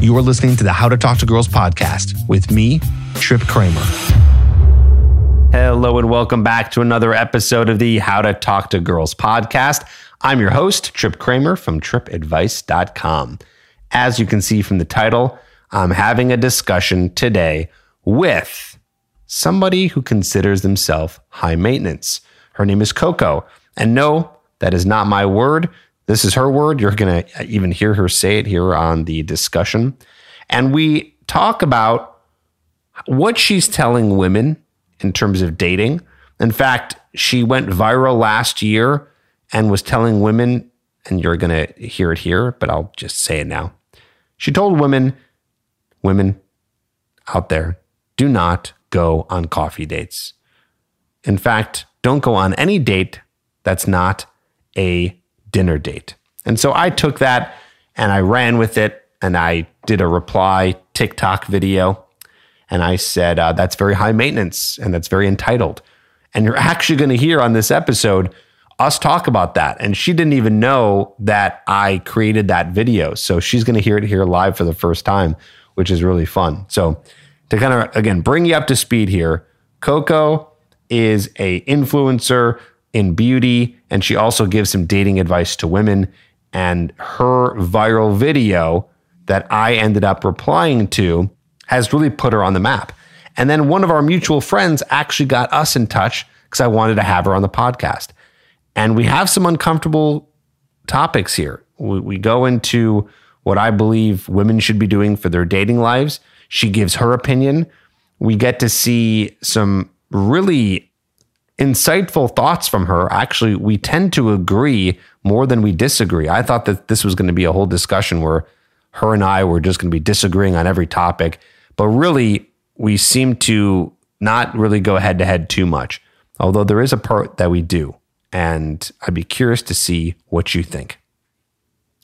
You are listening to the How to Talk to Girls podcast with me, Trip Kramer. Hello, and welcome back to another episode of the How to Talk to Girls podcast. I'm your host, Trip Kramer from tripadvice.com. As you can see from the title, I'm having a discussion today with somebody who considers themselves high maintenance. Her name is Coco. And no, that is not my word. This is her word. You're going to even hear her say it here on the discussion. And we talk about what she's telling women in terms of dating. In fact, she went viral last year and was telling women, and you're going to hear it here, but I'll just say it now. She told women, women out there, do not go on coffee dates. In fact, don't go on any date that's not a dinner date. And so I took that and I ran with it and I did a reply TikTok video. And I said, uh, that's very high maintenance and that's very entitled. And you're actually going to hear on this episode us talk about that. And she didn't even know that I created that video. So she's going to hear it here live for the first time, which is really fun. So to kind of, again, bring you up to speed here, Coco is a influencer in beauty and she also gives some dating advice to women and her viral video that I ended up replying to has really put her on the map. And then one of our mutual friends actually got us in touch because I wanted to have her on the podcast. And we have some uncomfortable topics here. We, we go into what I believe women should be doing for their dating lives. She gives her opinion. We get to see some really insightful thoughts from her. Actually, we tend to agree more than we disagree. I thought that this was going to be a whole discussion where her and I were just going to be disagreeing on every topic, but really, we seem to not really go head to head too much. Although there is a part that we do, and I'd be curious to see what you think.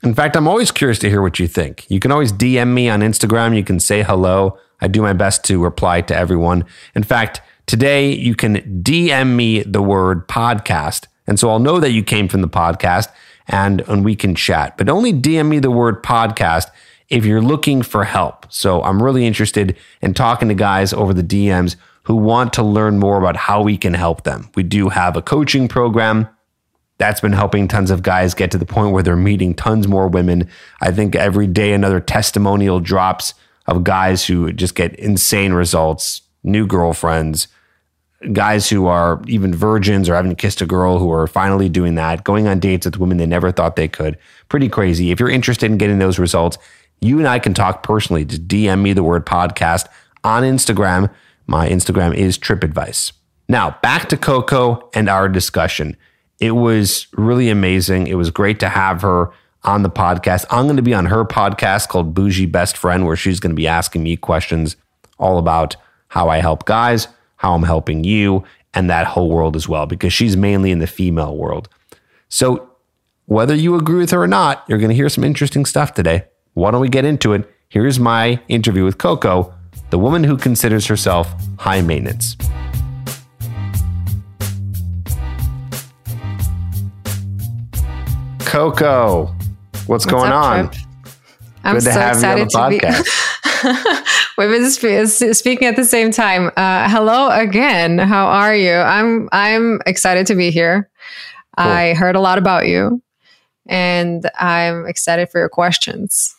In fact, I'm always curious to hear what you think. You can always DM me on Instagram. You can say hello. I do my best to reply to everyone. In fact, Today, you can DM me the word podcast. And so I'll know that you came from the podcast and, and we can chat. But only DM me the word podcast if you're looking for help. So I'm really interested in talking to guys over the DMs who want to learn more about how we can help them. We do have a coaching program that's been helping tons of guys get to the point where they're meeting tons more women. I think every day another testimonial drops of guys who just get insane results, new girlfriends, guys who are even virgins or haven't kissed a girl who are finally doing that, going on dates with women they never thought they could. Pretty crazy. If you're interested in getting those results, you and I can talk personally. Just DM me the word podcast on Instagram. My Instagram is Trip Advice. Now, back to Coco and our discussion. It was really amazing. It was great to have her on the podcast. I'm going to be on her podcast called Bougie Best Friend, where she's going to be asking me questions all about how I help guys how I'm helping you, and that whole world as well, because she's mainly in the female world. So, whether you agree with her or not, you're going to hear some interesting stuff today. Why don't we get into it? Here's my interview with Coco, the woman who considers herself high maintenance. Coco, what's, what's going up, on? Trip? I'm Good so to have excited you on the podcast. We've been sp- speaking at the same time. Uh, hello again. How are you? I'm I'm excited to be here. Cool. I heard a lot about you, and I'm excited for your questions.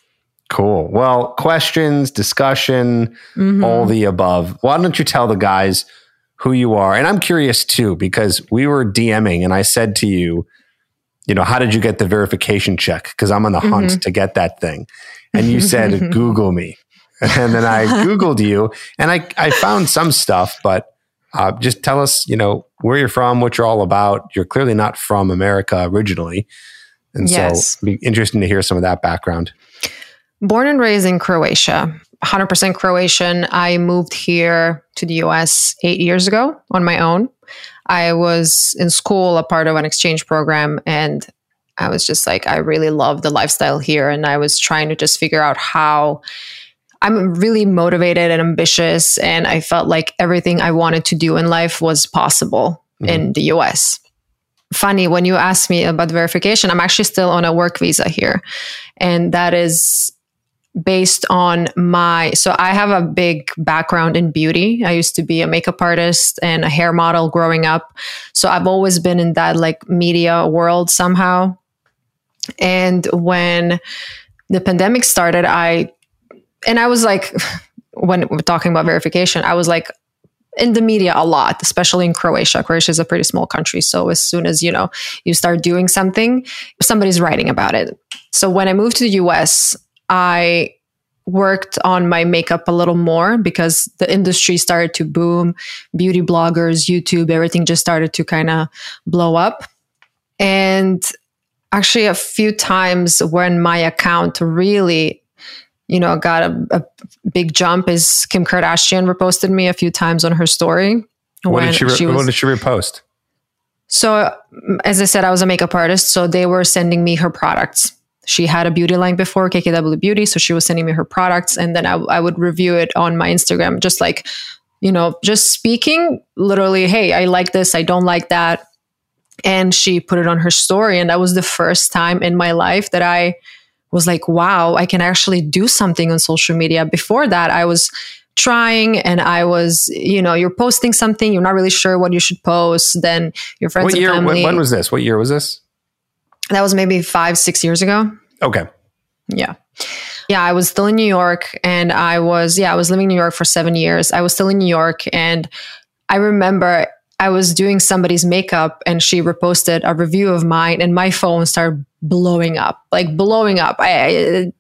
Cool. Well, questions, discussion, mm-hmm. all the above. Why don't you tell the guys who you are? And I'm curious too, because we were DMing and I said to you, you know, how did you get the verification check? Because I'm on the hunt mm-hmm. to get that thing. And you said, Google me. And then I Googled you and I, I found some stuff, but uh, just tell us, you know, where you're from, what you're all about. You're clearly not from America originally. And yes. so it'd be interesting to hear some of that background. Born and raised in Croatia, 100% Croatian. I moved here to the US eight years ago on my own. I was in school, a part of an exchange program, and I was just like, I really love the lifestyle here. And I was trying to just figure out how I'm really motivated and ambitious, and I felt like everything I wanted to do in life was possible mm-hmm. in the US. Funny, when you asked me about verification, I'm actually still on a work visa here. And that is based on my so I have a big background in beauty. I used to be a makeup artist and a hair model growing up. So I've always been in that like media world somehow. And when the pandemic started, I and I was like when we're talking about verification, I was like in the media a lot, especially in Croatia. Croatia is a pretty small country. So as soon as, you know, you start doing something, somebody's writing about it. So when I moved to the US, I worked on my makeup a little more because the industry started to boom. Beauty bloggers, YouTube, everything just started to kind of blow up. And actually, a few times when my account really you know, got a, a, big jump is Kim Kardashian reposted me a few times on her story. What did she, re- she was, what did she repost? So, mm, as I said, I was a makeup artist. So they were sending me her products. She had a beauty line before, KKW Beauty. So she was sending me her products. And then I, I would review it on my Instagram, just like, you know, just speaking literally, hey, I like this, I don't like that. And she put it on her story. And that was the first time in my life that I was like, wow, I can actually do something on social media. Before that, I was trying and I was, you know, you're posting something, you're not really sure what you should post. Then your friends what and year, family. When was this? What year was this? That was maybe five, six years ago. Okay. Yeah. Yeah, I was still in New York and I was, yeah, I was living in New York for seven years. I was still in New York and I remember I was doing somebody's makeup and she reposted a review of mine and my phone started blowing up, like blowing up. I, I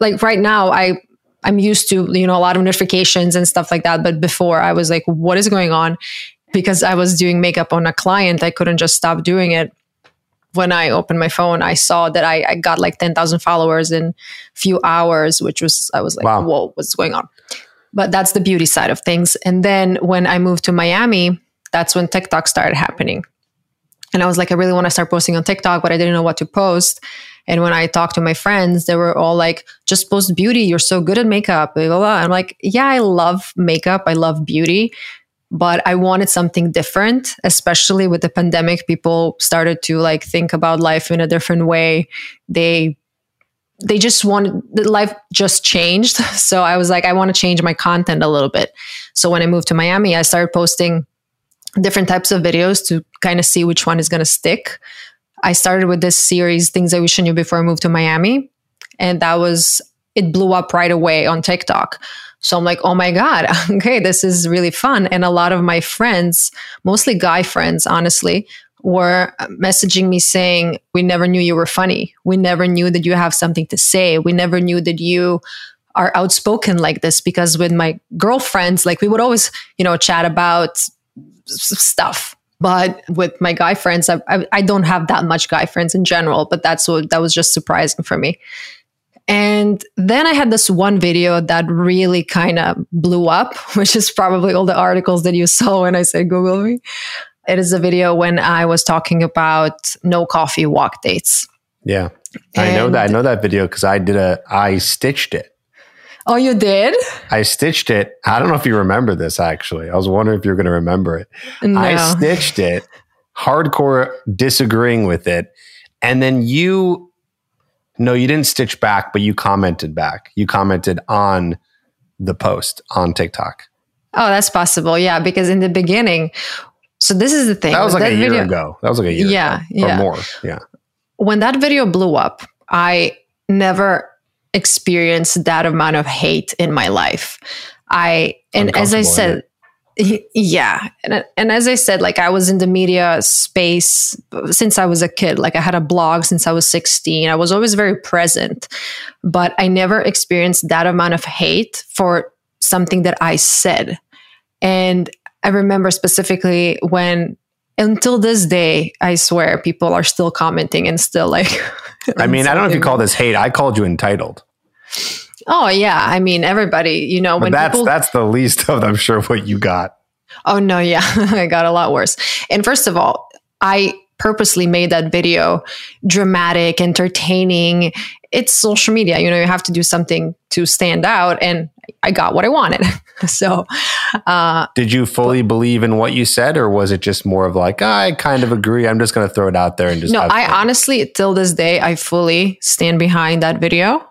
like right now I I'm used to, you know, a lot of notifications and stuff like that, but before I was like what is going on? Because I was doing makeup on a client, I couldn't just stop doing it. When I opened my phone, I saw that I, I got like 10,000 followers in a few hours, which was, I was like, wow. whoa, what's going on? But that's the beauty side of things. And then when I moved to Miami, that's when TikTok started happening. And I was like, I really want to start posting on TikTok, but I didn't know what to post. And when I talked to my friends, they were all like, just post beauty. You're so good at makeup. Blah, blah, blah. I'm like, yeah, I love makeup. I love beauty. But I wanted something different, especially with the pandemic. People started to like think about life in a different way. They they just wanted the life just changed. So I was like, I want to change my content a little bit. So when I moved to Miami, I started posting different types of videos to kind of see which one is going to stick. I started with this series, Things I Wish I Knew Before I Moved to Miami. And that was, it blew up right away on TikTok. So I'm like, oh my God, okay, this is really fun. And a lot of my friends, mostly guy friends, honestly, were messaging me saying, we never knew you were funny. We never knew that you have something to say. We never knew that you are outspoken like this because with my girlfriends, like we would always, you know, chat about stuff. But with my guy friends, I, I, I don't have that much guy friends in general. But that's what that was just surprising for me. And then I had this one video that really kind of blew up, which is probably all the articles that you saw when I said Google me. It is a video when I was talking about no coffee walk dates. Yeah. I know that I know that video because I did a I stitched it. Oh, you did? I stitched it. I don't know if you remember this actually. I was wondering if you're going to remember it. No. I stitched it, hardcore disagreeing with it. And then you, no, you didn't stitch back, but you commented back. You commented on the post on TikTok. Oh, that's possible. Yeah. Because in the beginning, so this is the thing. That was like that a year video, ago. That was like a year yeah, ago, yeah. or more. Yeah. When that video blew up, I never experience that amount of hate in my life. I and as I said, yeah, and and as I said, like I was in the media space since I was a kid. Like I had a blog since I was sixteen. I was always very present, but I never experienced that amount of hate for something that I said. And I remember specifically when until this day, I swear people are still commenting and still like. I mean, I don't know if you call this hate. I called you entitled. Oh yeah, I mean everybody. You know, but when that's people, that's the least of I'm sure what you got. Oh no, yeah, I got a lot worse. And first of all, I purposely made that video dramatic, entertaining. It's social media. You know, you have to do something to stand out, and I got what I wanted. so, uh, did you fully but, believe in what you said, or was it just more of like I kind of agree? I'm just going to throw it out there and just no. I honestly, till this day, I fully stand behind that video,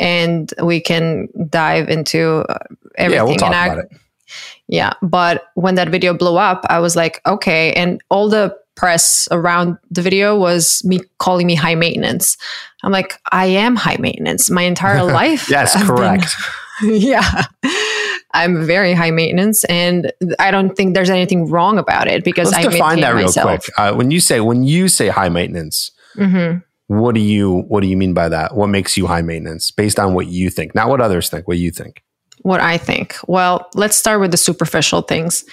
and we can dive into uh, everything. Yeah, we'll talk I, about it. Yeah, but when that video blew up, I was like, okay, and all the press around the video was me calling me high maintenance. I'm like, I am high maintenance. My entire life. Yes, I've been- correct. yeah. I'm very high maintenance and I don't think there's anything wrong about it because Let's I define that real myself. quick. Uh, when you say when you say high maintenance, hmm what do you what do you mean by that? What makes you high maintenance based on what you think, not what others think, what you think? What I think. Well, let's start with the superficial things,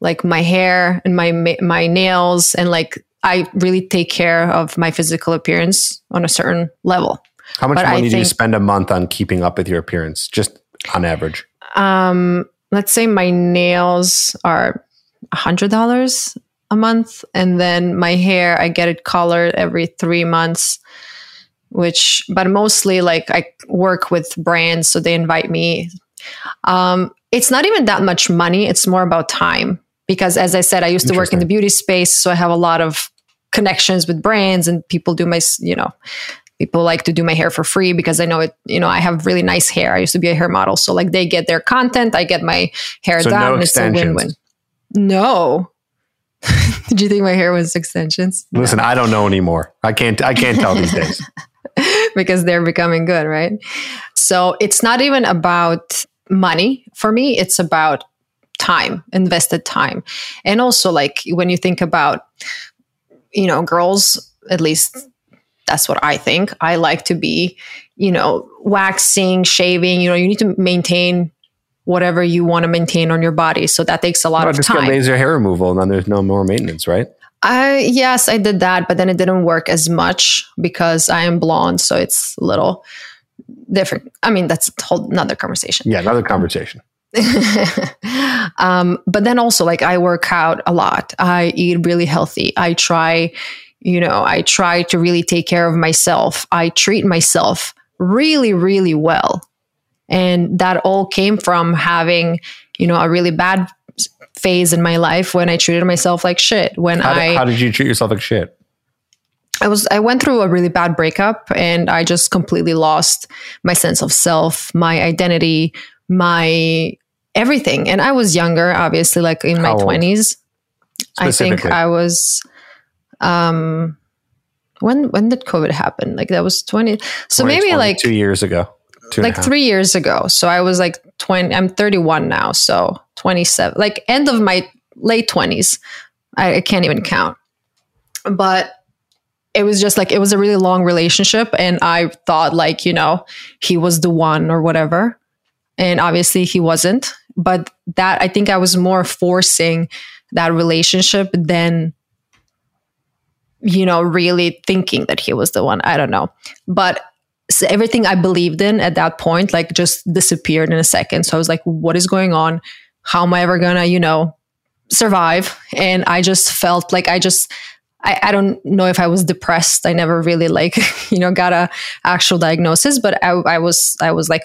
like my hair and my my nails, and like I really take care of my physical appearance on a certain level. How much But I money do you spend a month on keeping up with your appearance, just on average? Um, let's say my nails are a hundred dollars a month, and then my hair I get it colored every three months. Which, but mostly like I work with brands, so they invite me. Um, it's not even that much money; it's more about time. Because, as I said, I used to work in the beauty space, so I have a lot of connections with brands, and people do my, you know, people like to do my hair for free because I know it, you know, I have really nice hair. I used to be a hair model. So like they get their content, I get my hair So done. no it's a win-win. No. Did you think my hair was extensions? No. Listen, I don't know anymore. I can't I can't tell these days. because they're becoming good, right? So it's not even about money for me, it's about time, invested time. And also like when you think about you know, girls, at least that's what I think. I like to be, you know, waxing, shaving, you know, you need to maintain whatever you want to maintain on your body. So that takes a lot of just time. get laser hair removal and then there's no more maintenance, right? I yes, I did that, but then it didn't work as much because I am blonde, so it's a little different. I mean, that's a whole another conversation. Yeah, another conversation. um, but then also, like, I work out a lot. I eat really healthy. I try, you know, I try to really take care of myself. I treat myself really, really well, and that all came from having, you know, a really bad phase in my life when I treated myself like shit. When How, I how did you treat yourself like shit? I was I went through a really bad breakup and I just completely lost my sense of self, my identity, my everything. And I was younger, obviously, like in my twenties. I think I was um when when did COVID happen? Like that was twenty so maybe like two years ago. Two like three years ago. So I was like 20, I'm 31 now. So 27, like end of my late 20s. I, I can't even count. But it was just like, it was a really long relationship. And I thought, like, you know, he was the one or whatever. And obviously he wasn't. But that, I think I was more forcing that relationship than, you know, really thinking that he was the one. I don't know. But so everything I believed in at that point, like just disappeared in a second. So I was like, what is going on? How am I ever gonna, you know, survive? And I just felt like I just, I, I don't know if I was depressed. I never really like, you know, got a actual diagnosis, but I, I was, I was like,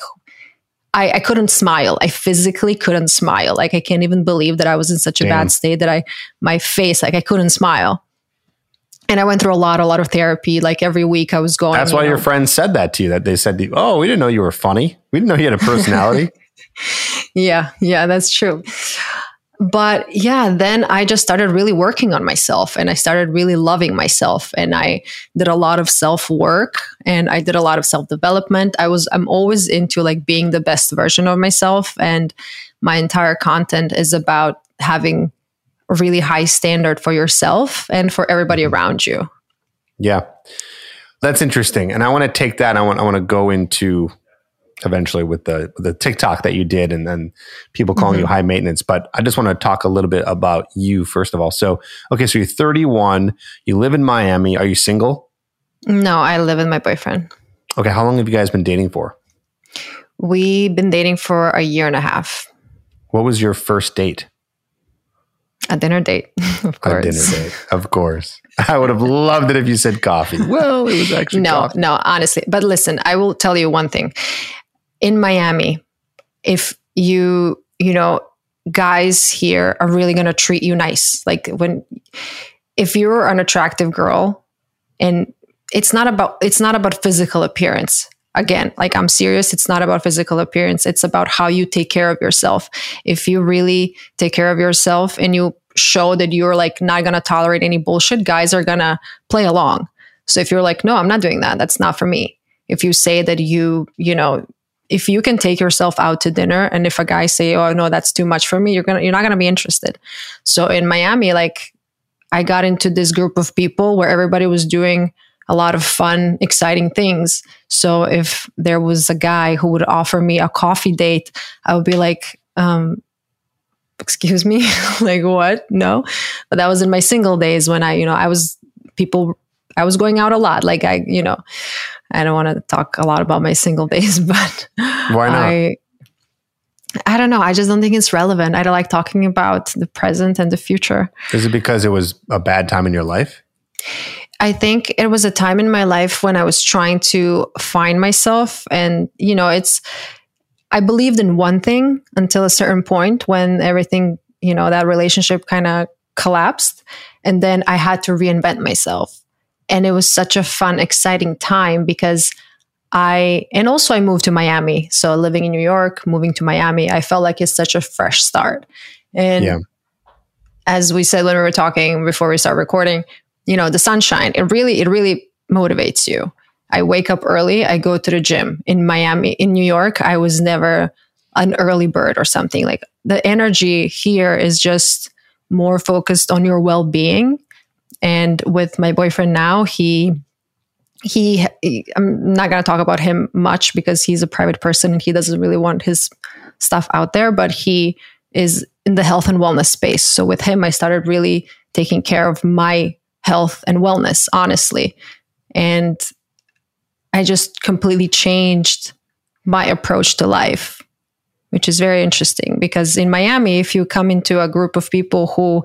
I, I couldn't smile. I physically couldn't smile. Like I can't even believe that I was in such a Damn. bad state that I, my face, like I couldn't smile. And I went through a lot, a lot of therapy. Like every week I was going. That's you why know, your friends said that to you. That they said, to you, "Oh, we didn't know you were funny. We didn't know you had a personality." Yeah, yeah, that's true. But yeah, then I just started really working on myself and I started really loving myself and I did a lot of self work and I did a lot of self development. I was I'm always into like being the best version of myself and my entire content is about having really high standard for yourself and for everybody around you. yeah, that's interesting. And I want to take that. I want I want to go into eventually with the the TikTok that you did, and then people calling Mm-hmm. you high maintenance. But I just want to talk a little bit about you first of all. So, okay, so you're 31. You live in Miami. Are you single? No, I live with my boyfriend. Okay, how long have you guys been dating for? We've been dating for a year and a half. What was your first date? A dinner date, of course. A dinner date, of course. I would have loved it if you said coffee. Well, it was actually no, coffee. no, honestly. But listen, I will tell you one thing. In Miami, if you, you know, guys here are really going to treat you nice. Like when, if you're an attractive girl and it's not about, it's not about physical appearance. again, like I'm serious. It's not about physical appearance. It's about how you take care of yourself. If you really take care of yourself and you show that you're like not to tolerate any bullshit, guys are to play along. So if you're like, no, I'm not doing that. That's not for me. If you say that you, you know, if you can take yourself out to dinner and if a guy say, oh no, that's too much for me, you're to, you're not to be interested. So in Miami, like I got into this group of people where everybody was doing a lot of fun, exciting things. So if there was a guy who would offer me a coffee date, I would be like, um, excuse me, like what? No. But that was in my single days when I, you know, I was people I was going out a lot. Like I, you know, I don't want to talk a lot about my single days, but why not? I, I don't know. I just don't think it's relevant. I don't like talking about the present and the future. Is it because it was a bad time in your life? I think it was a time in my life when I was trying to find myself. And, you know, it's, I believed in one thing until a certain point when everything, you know, that relationship kind of collapsed. And then I had to reinvent myself. And it was such a fun, exciting time because I, and also I moved to Miami. So living in New York, moving to Miami, I felt like it's such a fresh start. And yeah. as we said when we were talking before we start recording, you know, the sunshine, it really, it really motivates you. I wake up early, I go to the gym in Miami, in New York. I was never an early bird or something like the energy here is just more focused on your well being. And with my boyfriend now, he, he, he I'm not going to talk about him much because he's a private person and he doesn't really want his stuff out there, but he is in the health and wellness space. So with him, I started really taking care of my health and wellness, honestly. And I just completely changed my approach to life, which is very interesting because in Miami, if you come into a group of people who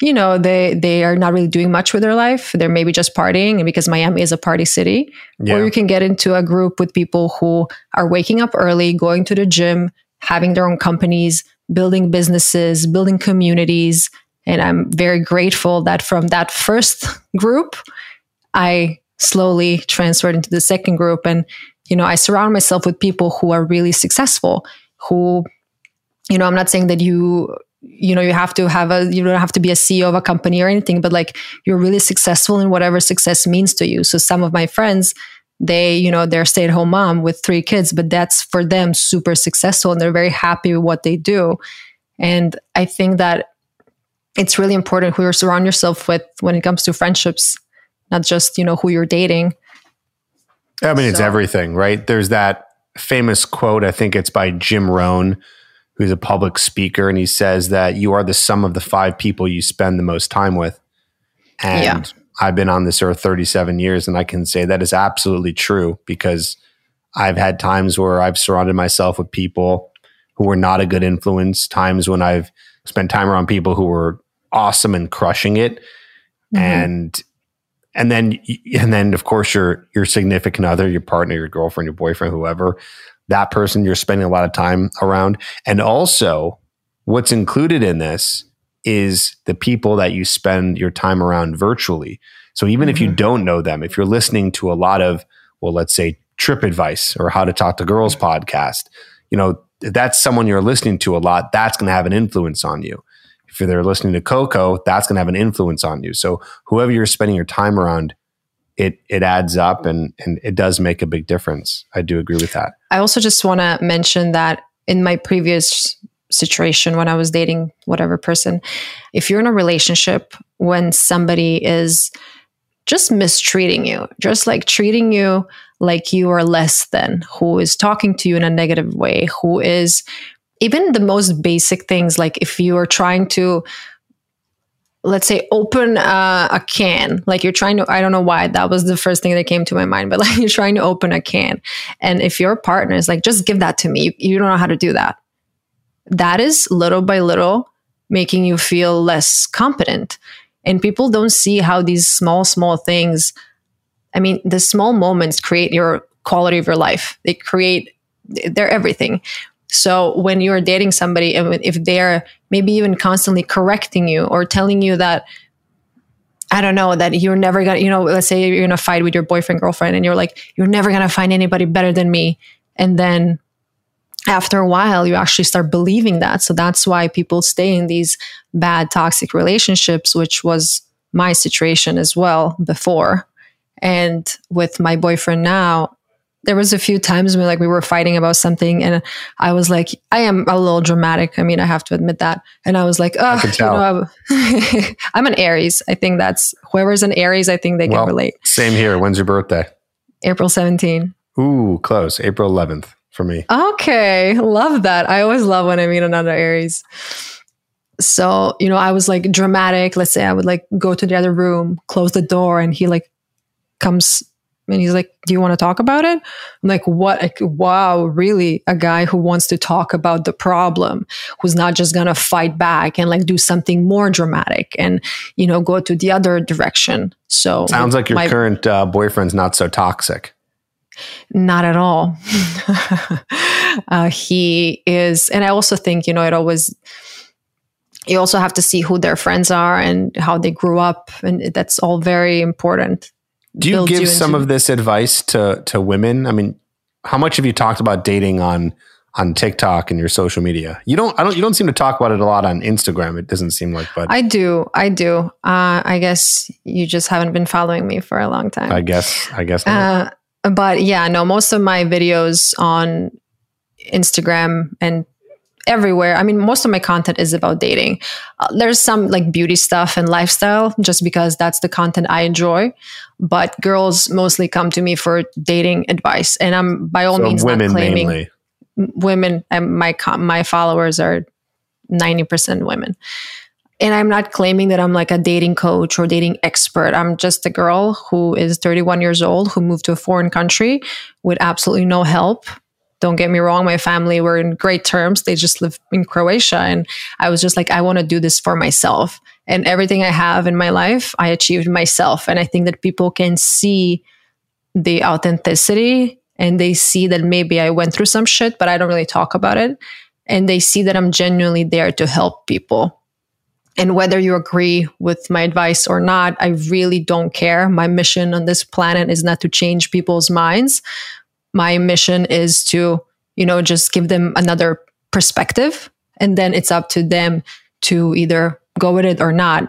you know they they are not really doing much with their life they're maybe just partying because miami is a party city yeah. or you can get into a group with people who are waking up early going to the gym having their own companies building businesses building communities and I'm very grateful that from that first group, I slowly transferred into the second group. And, you know, I surround myself with people who are really successful, who, you know, I'm not saying that you, you know, you have to have a, you don't have to be a CEO of a company or anything, but like you're really successful in whatever success means to you. So some of my friends, they, you know, they're stay at home mom with three kids, but that's for them super successful and they're very happy with what they do. And I think that it's really important who you surround yourself with when it comes to friendships, not just, you know, who you're dating. I mean, so. it's everything, right? There's that famous quote, I think it's by Jim Rohn, who's a public speaker, and he says that you are the sum of the five people you spend the most time with. And yeah. I've been on this earth 37 years, and I can say that is absolutely true because I've had times where I've surrounded myself with people who were not a good influence, times when I've spent time around people who were awesome and crushing it. Mm-hmm. And and then and then of course your your significant other, your partner, your girlfriend, your boyfriend, whoever, that person you're spending a lot of time around. And also what's included in this is the people that you spend your time around virtually. So even mm-hmm. if you mm-hmm. don't know them, if you're listening to a lot of, well, let's say trip advice or how to talk to girls podcast, you know, that's someone you're listening to a lot, that's going to have an influence on you. If they're listening to Coco, that's going to have an influence on you. So whoever you're spending your time around, it it adds up and and it does make a big difference. I do agree with that. I also just want to mention that in my previous situation when I was dating whatever person, if you're in a relationship when somebody is just mistreating you, just like treating you like you are less than, who is talking to you in a negative way, who is even the most basic things, like if you are trying to, let's say, open a, a can, like you're trying to, I don't know why that was the first thing that came to my mind, but like you're trying to open a can. And if your partner is like, just give that to me, you, you don't know how to do that. That is little by little making you feel less competent. And people don't see how these small, small things, I mean, the small moments create your quality of your life. They create, they're everything. So when you're dating somebody, and if they're maybe even constantly correcting you or telling you that, I don't know that you're never gonna, you know, let's say you're in a fight with your boyfriend, girlfriend, and you're like, you're never gonna find anybody better than me. And then after a while, you actually start believing that. So that's why people stay in these bad, toxic relationships, which was my situation as well before. And with my boyfriend now, there was a few times when like we were fighting about something and I was like, I am a little dramatic. I mean, I have to admit that. And I was like, oh, you know, I'm, I'm, an Aries. I think that's whoever's an Aries, I think they well, can relate. Same here. When's your birthday? April 17. Ooh, close. April 11th for me. Okay. Love that. I always love when I meet another Aries. So, you know, I was like dramatic. Let's say I would like go to the other room, close the door, and he like comes and he's like, Do you want to talk about it? I'm like, What? Like, wow, really? A guy who wants to talk about the problem, who's not just going to fight back and like do something more dramatic and, you know, go to the other direction. So, sounds like your my, current uh, boyfriend's not so toxic. Not at all. uh, he is, and I also think, you know, it always, you also have to see who their friends are and how they grew up. And that's all very important do you give you some of this advice to to women? I mean, how much have you talked about dating on on TikTok and your social media? You don't. I don't. You don't seem to talk about it a lot on Instagram. It doesn't seem like, but I do. I do. Uh, I guess you just haven't been following me for a long time. I guess. I guess. Uh, but yeah, no. Most of my videos on Instagram and everywhere. I mean, most of my content is about dating. Uh, there's some like beauty stuff and lifestyle just because that's the content I enjoy. But girls mostly come to me for dating advice. And I'm by all so means women not claiming mainly. women and my my followers are 90% women. And I'm not claiming that I'm like a dating coach or dating expert. I'm just a girl who is 31 years old who moved to a foreign country with absolutely no help don't get me wrong, my family were in great terms. They just live in Croatia. And I was just like, I want to do this for myself. And everything I have in my life, I achieved myself. And I think that people can see the authenticity and they see that maybe I went through some shit, but I don't really talk about it. And they see that I'm genuinely there to help people. And whether you agree with my advice or not, I really don't care. My mission on this planet is not to change people's minds, my mission is to, you know, just give them another perspective. And then it's up to them to either go with it or not.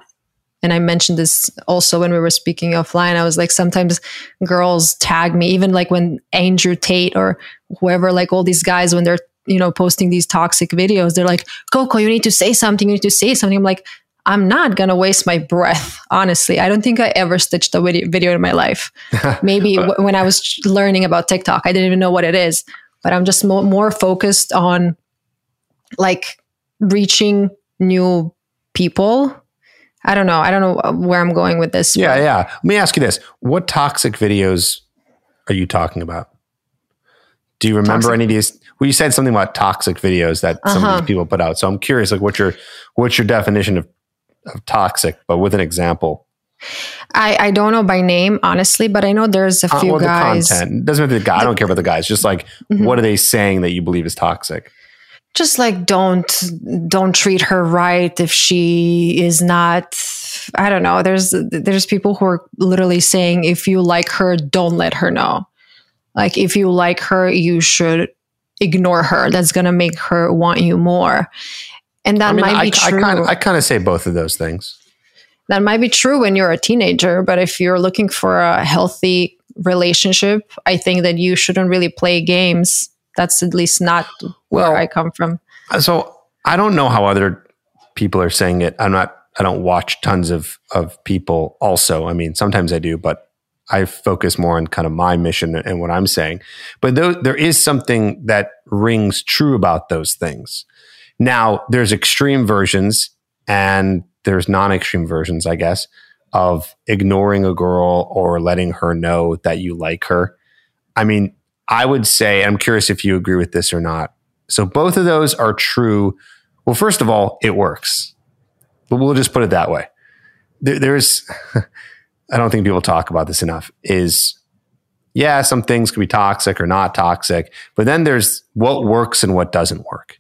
And I mentioned this also when we were speaking offline. I was like, sometimes girls tag me, even like when Andrew Tate or whoever, like all these guys, when they're, you know, posting these toxic videos, they're like, Coco, you need to say something. You need to say something. I'm like, I'm not going to waste my breath. Honestly, I don't think I ever stitched a video in my life. Maybe w- when I was learning about TikTok, I didn't even know what it is, but I'm just mo- more focused on like reaching new people. I don't know. I don't know where I'm going with this. Yeah, yeah. Let me ask you this. What toxic videos are you talking about? Do you remember toxic. any of these? Well, you said something about toxic videos that uh-huh. some of these uh-huh. people put out. So I'm curious, like, what's your what's your definition of of toxic, but with an example? I, I don't know by name, honestly, but I know there's a uh, few uh, guys. The content doesn't matter the guy. I don't care about the guys. Just like mm-hmm. what are they saying that you believe is toxic? Just like don't don't treat her right if she is not. I don't know. There's there's people who are literally saying if you like her, don't let her know. Like if you like her, you should ignore her. That's gonna make her want you more. And that I mean, might I, be true. I kind of say both of those things. That might be true when you're a teenager, but if you're looking for a healthy relationship, I think that you shouldn't really play games. That's at least not well, where I come from. Uh, so I don't know how other people are saying it. I'm not. I don't watch tons of of people. Also, I mean, sometimes I do, but I focus more on kind of my mission and what I'm saying. But there is something that rings true about those things. Now, there's extreme versions and there's non extreme versions, I guess, of ignoring a girl or letting her know that you like her. I mean, I would say, I'm curious if you agree with this or not. So both of those are true. Well, first of all, it works, but we'll just put it that way. There, there's, I don't think people talk about this enough, is yeah, some things can be toxic or not toxic, but then there's what works and what doesn't work.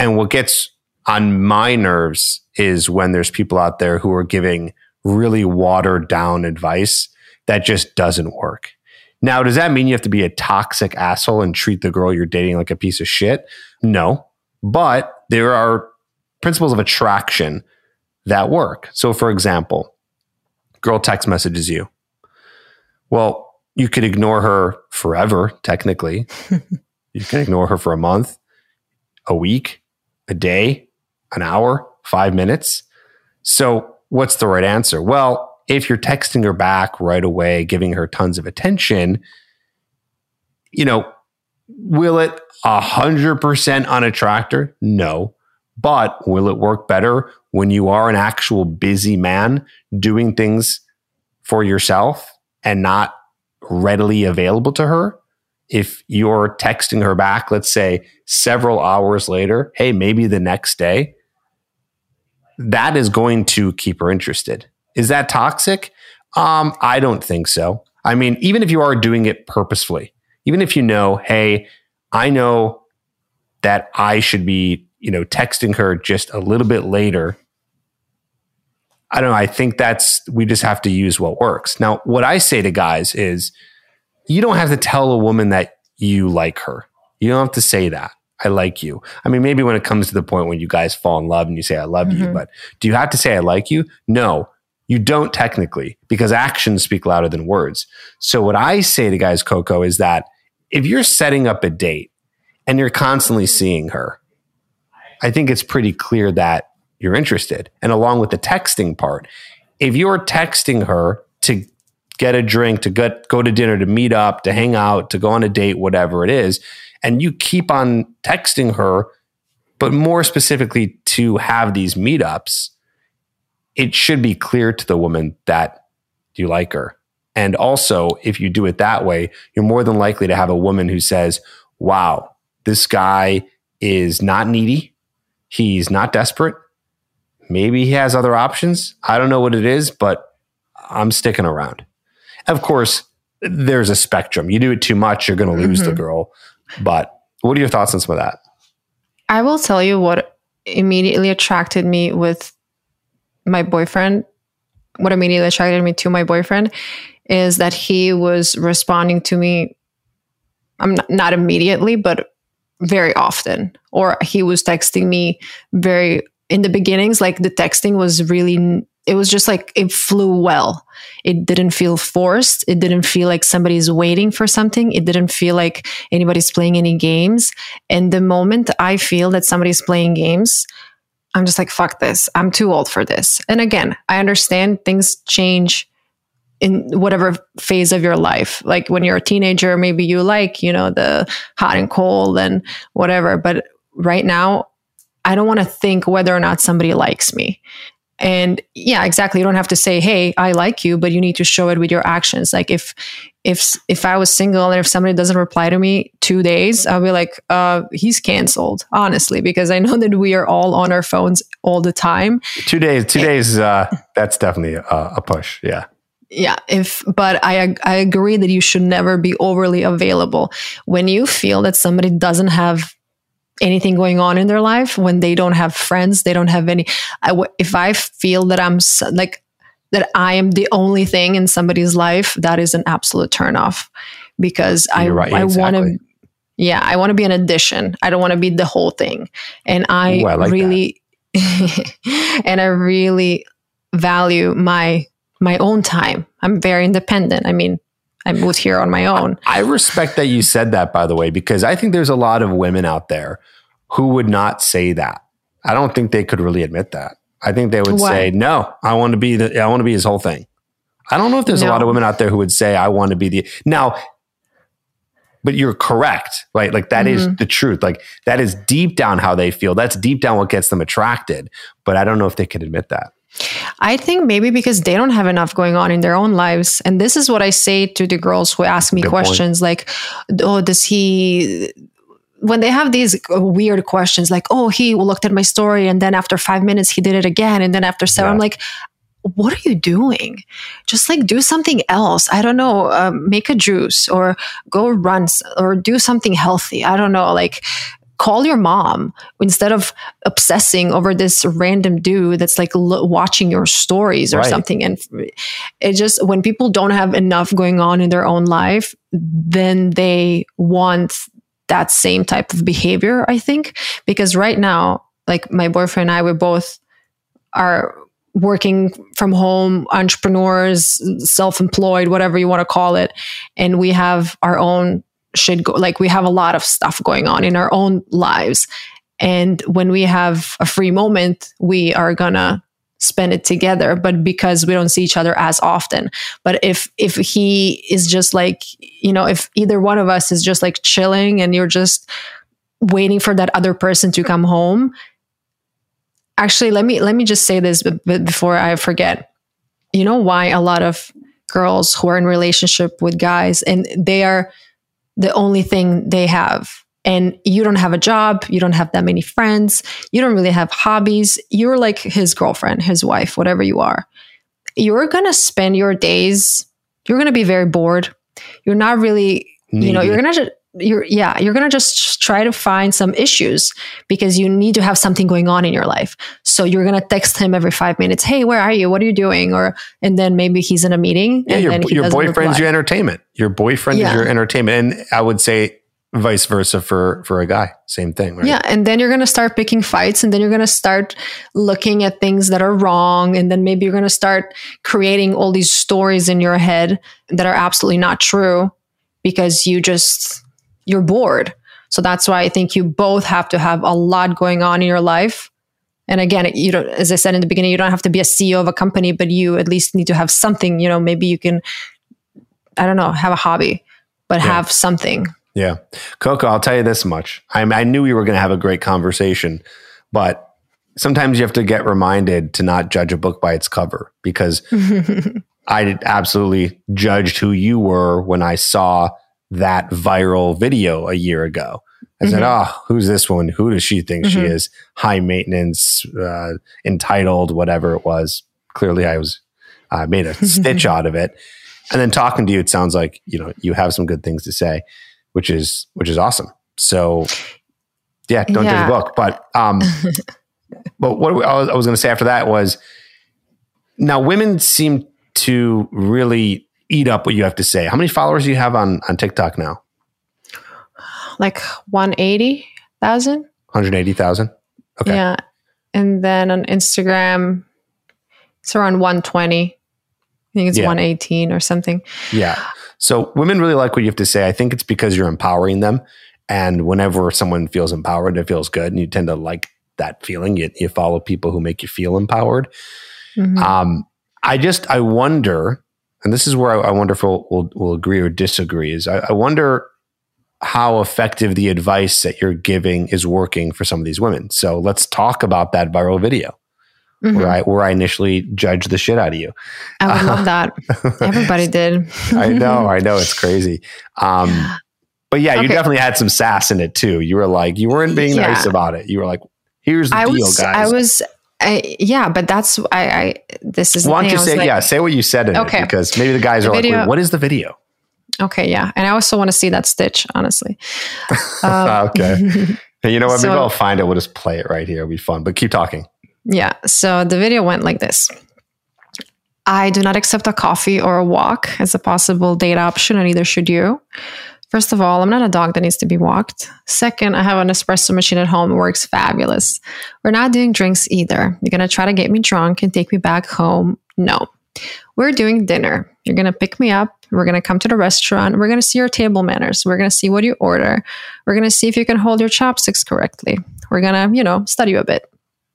And what gets on my nerves is when there's people out there who are giving really watered down advice that just doesn't work. Now, does that mean you have to be a toxic asshole and treat the girl you're dating like a piece of shit? No. But there are principles of attraction that work. So, for example, girl text messages you. Well, you could ignore her forever, technically. you can ignore her for a month, a week, a day, an hour, five minutes. So, what's the right answer? Well, if you're texting her back right away, giving her tons of attention, you know, will it a hundred percent unattract her? No. But will it work better when you are an actual busy man doing things for yourself and not readily available to her? If you're texting her back, let's say several hours later, hey, maybe the next day, that is going to keep her interested. Is that toxic? Um, I don't think so. I mean, even if you are doing it purposefully, even if you know, hey, I know that I should be, you know, texting her just a little bit later. I don't know. I think that's, we just have to use what works. Now, what I say to guys is you don't have to tell a woman that you like her. You don't have to say that. I like you. I mean, maybe when it comes to the point when you guys fall in love and you say, I love mm-hmm. you, but do you have to say, I like you? No, you don't technically because actions speak louder than words. So what I say to guys, Coco, is that if you're setting up a date and you're constantly seeing her, I think it's pretty clear that you're interested. And along with the texting part, if you're texting her to get a drink, to get, go to dinner, to meet up, to hang out, to go on a date, whatever it is, and you keep on texting her, but more specifically to have these meetups, it should be clear to the woman that you like her. And also, if you do it that way, you're more than likely to have a woman who says, Wow, this guy is not needy. He's not desperate. Maybe he has other options. I don't know what it is, but I'm sticking around. Of course, there's a spectrum. You do it too much, you're going to lose mm-hmm. the girl. But what are your thoughts on some of that? I will tell you what immediately attracted me with my boyfriend. What immediately attracted me to my boyfriend is that he was responding to me. I'm not, not immediately, but very often. Or he was texting me very in the beginnings. Like the texting was really it was just like it flew well. It didn't feel forced. It didn't feel like somebody's waiting for something. It didn't feel like anybody's playing any games. And the moment I feel that somebody's playing games, I'm just like, fuck this. I'm too old for this. And again, I understand things change in whatever phase of your life. Like when you're a teenager, maybe you like, you know, the hot and cold and whatever. But right now, I don't want to think whether or not somebody likes me. And yeah, exactly. You don't have to say, "Hey, I like you," but you need to show it with your actions. Like if if if I was single and if somebody doesn't reply to me two days, I'll be like, uh, he's canceled. Honestly, because I know that we are all on our phones all the time. Two days. Two and, days. Uh, that's definitely a, a push. Yeah yeah if but i i agree that you should never be overly available when you feel that somebody doesn't have anything going on in their life when they don't have friends they don't have any I, if i feel that i'm like that i am the only thing in somebody's life that is an absolute turnoff because i right, i exactly. want to yeah i want to be an addition. I don't want to be the whole thing. And i, Ooh, I like really and i really value my my own time. I'm very independent. I mean I moved here on my own. I respect that you said that, by the way, because I think there's a lot of women out there who would not say that. I don't think they could really admit that. I think they would what? say, "No, I want to be the. I want to be his whole thing." I don't know if there's no. a lot of women out there who would say, "I want to be the." Now, but you're correct, right? Like that mm-hmm. is the truth. Like that is deep down how they feel. That's deep down what gets them attracted. But I don't know if they could admit that. I think maybe because they don't have enough going on in their own lives. And this is what I say to the girls who ask me Good questions point. like, oh, does he when they have these weird questions like, oh, he looked at my story and then after five minutes he did it again. And then after seven, yeah. I'm like, what are you doing? Just like do something else. I don't know, um, make a juice or go run or do something healthy. I don't know, like call your mom instead of obsessing over this random dude that's like lo- watching your stories or Right. something. And it just when people don't have enough going on in their own life then they want that same type of behavior i think. Because right now like my boyfriend and i we both are working from home entrepreneurs self-employed whatever you want to call it. And we have our own shit go like we have a lot of stuff going on in our own lives. And when we have a free moment we are gonna spend it together but because we don't see each other as often. But if if he is just like you know if either one of us is just like chilling and you're just waiting for that other person to come home actually let me let me just say this b- b- before i forget. You know why a lot of girls who are in relationship with guys and they are the only thing they have. And you don't have a job you don't have that many friends you don't really have hobbies you're like his girlfriend his wife whatever you are. You're gonna spend your days you're gonna be very bored. You're not really you know you're gonna ju- you're yeah you're gonna just try to find some issues because you need to have something going on in your life so you're gonna text him every five minutes hey where are you what are you doing or and then maybe he's in a meeting Yeah, and your, your boyfriend's reply. your entertainment. Your boyfriend Yeah. is your entertainment, and I would say vice versa for for a guy. Same thing, right? Yeah, and then you're going to start picking fights and then you're going to start looking at things that are wrong and then maybe you're going to start creating all these stories in your head that are absolutely not true because you just you're bored. So that's why I think you both have to have a lot going on in your life. And again, you don't as I said in the beginning, you don't have to be a CEO of a company, but you at least need to have something, you know, maybe you can I don't know, have a hobby, but Yeah. have something. Yeah. Coco, I'll tell you this much. I, I knew we were going to have a great conversation, but sometimes you have to get reminded to not judge a book by its cover because I absolutely judged who you were when I saw that viral video a year ago. I said, Mhm. Oh, who's this one? Who does she think she Mhm. is? High maintenance, uh, entitled, whatever it was. Clearly, I was, I made a stitch out of it. And then talking to you, it sounds like, you know, you have some good things to say, which is, which is awesome. So yeah, don't judge Yeah. a book. But, um, but what I was, I was going to say after that was now women seem to really eat up what you have to say. How many followers do you have on, on TikTok now? like 180,000. 180,000. Okay. Yeah. And then on Instagram, it's around 120. I think it's Yeah. 118 or something. Yeah. So women really like what you have to say. I think it's because you're empowering them. And whenever someone feels empowered, it feels good. And you tend to like that feeling. You, you follow people who make you feel empowered. Mhm. Um, I just, I wonder, and this is where I, I wonder if we'll, we'll, we'll agree or disagree, is I, I wonder how effective the advice that you're giving is working for some of these women. So let's talk about that viral video Mhm. where I, where I initially judged the shit out of you. I would love that. Everybody did. I know, I know, it's crazy. Um, but yeah, you definitely had some sass in it too. You were like, you weren't being Yeah. nice about it. You were like, here's the I deal, was, guys. I was, Yeah, but that's, I, I, this is, Why don't you say, like, yeah, say what you said in Okay. it because maybe the guys The are like, video- Wait, what is the video? Okay. Yeah. And I also want to see that stitch, honestly. Um, okay. Hey, you know what? Maybe so- I'll find it. We'll just play it right here. It'll be fun. But keep talking. Yeah. So the video went like this. I do not accept a coffee or a walk as a possible date option, and neither should you. First of all, I'm not a dog that needs to be walked. Second, I have an espresso machine at home. It works fabulous. We're not doing drinks either. You're going to try to get me drunk and take me back home. No. We're doing dinner. You're going to pick me up. We're going to come to the restaurant. We're going to see your table manners. We're going to see what you order. We're going to see if you can hold your chopsticks correctly. We're going to, you know, study you a bit.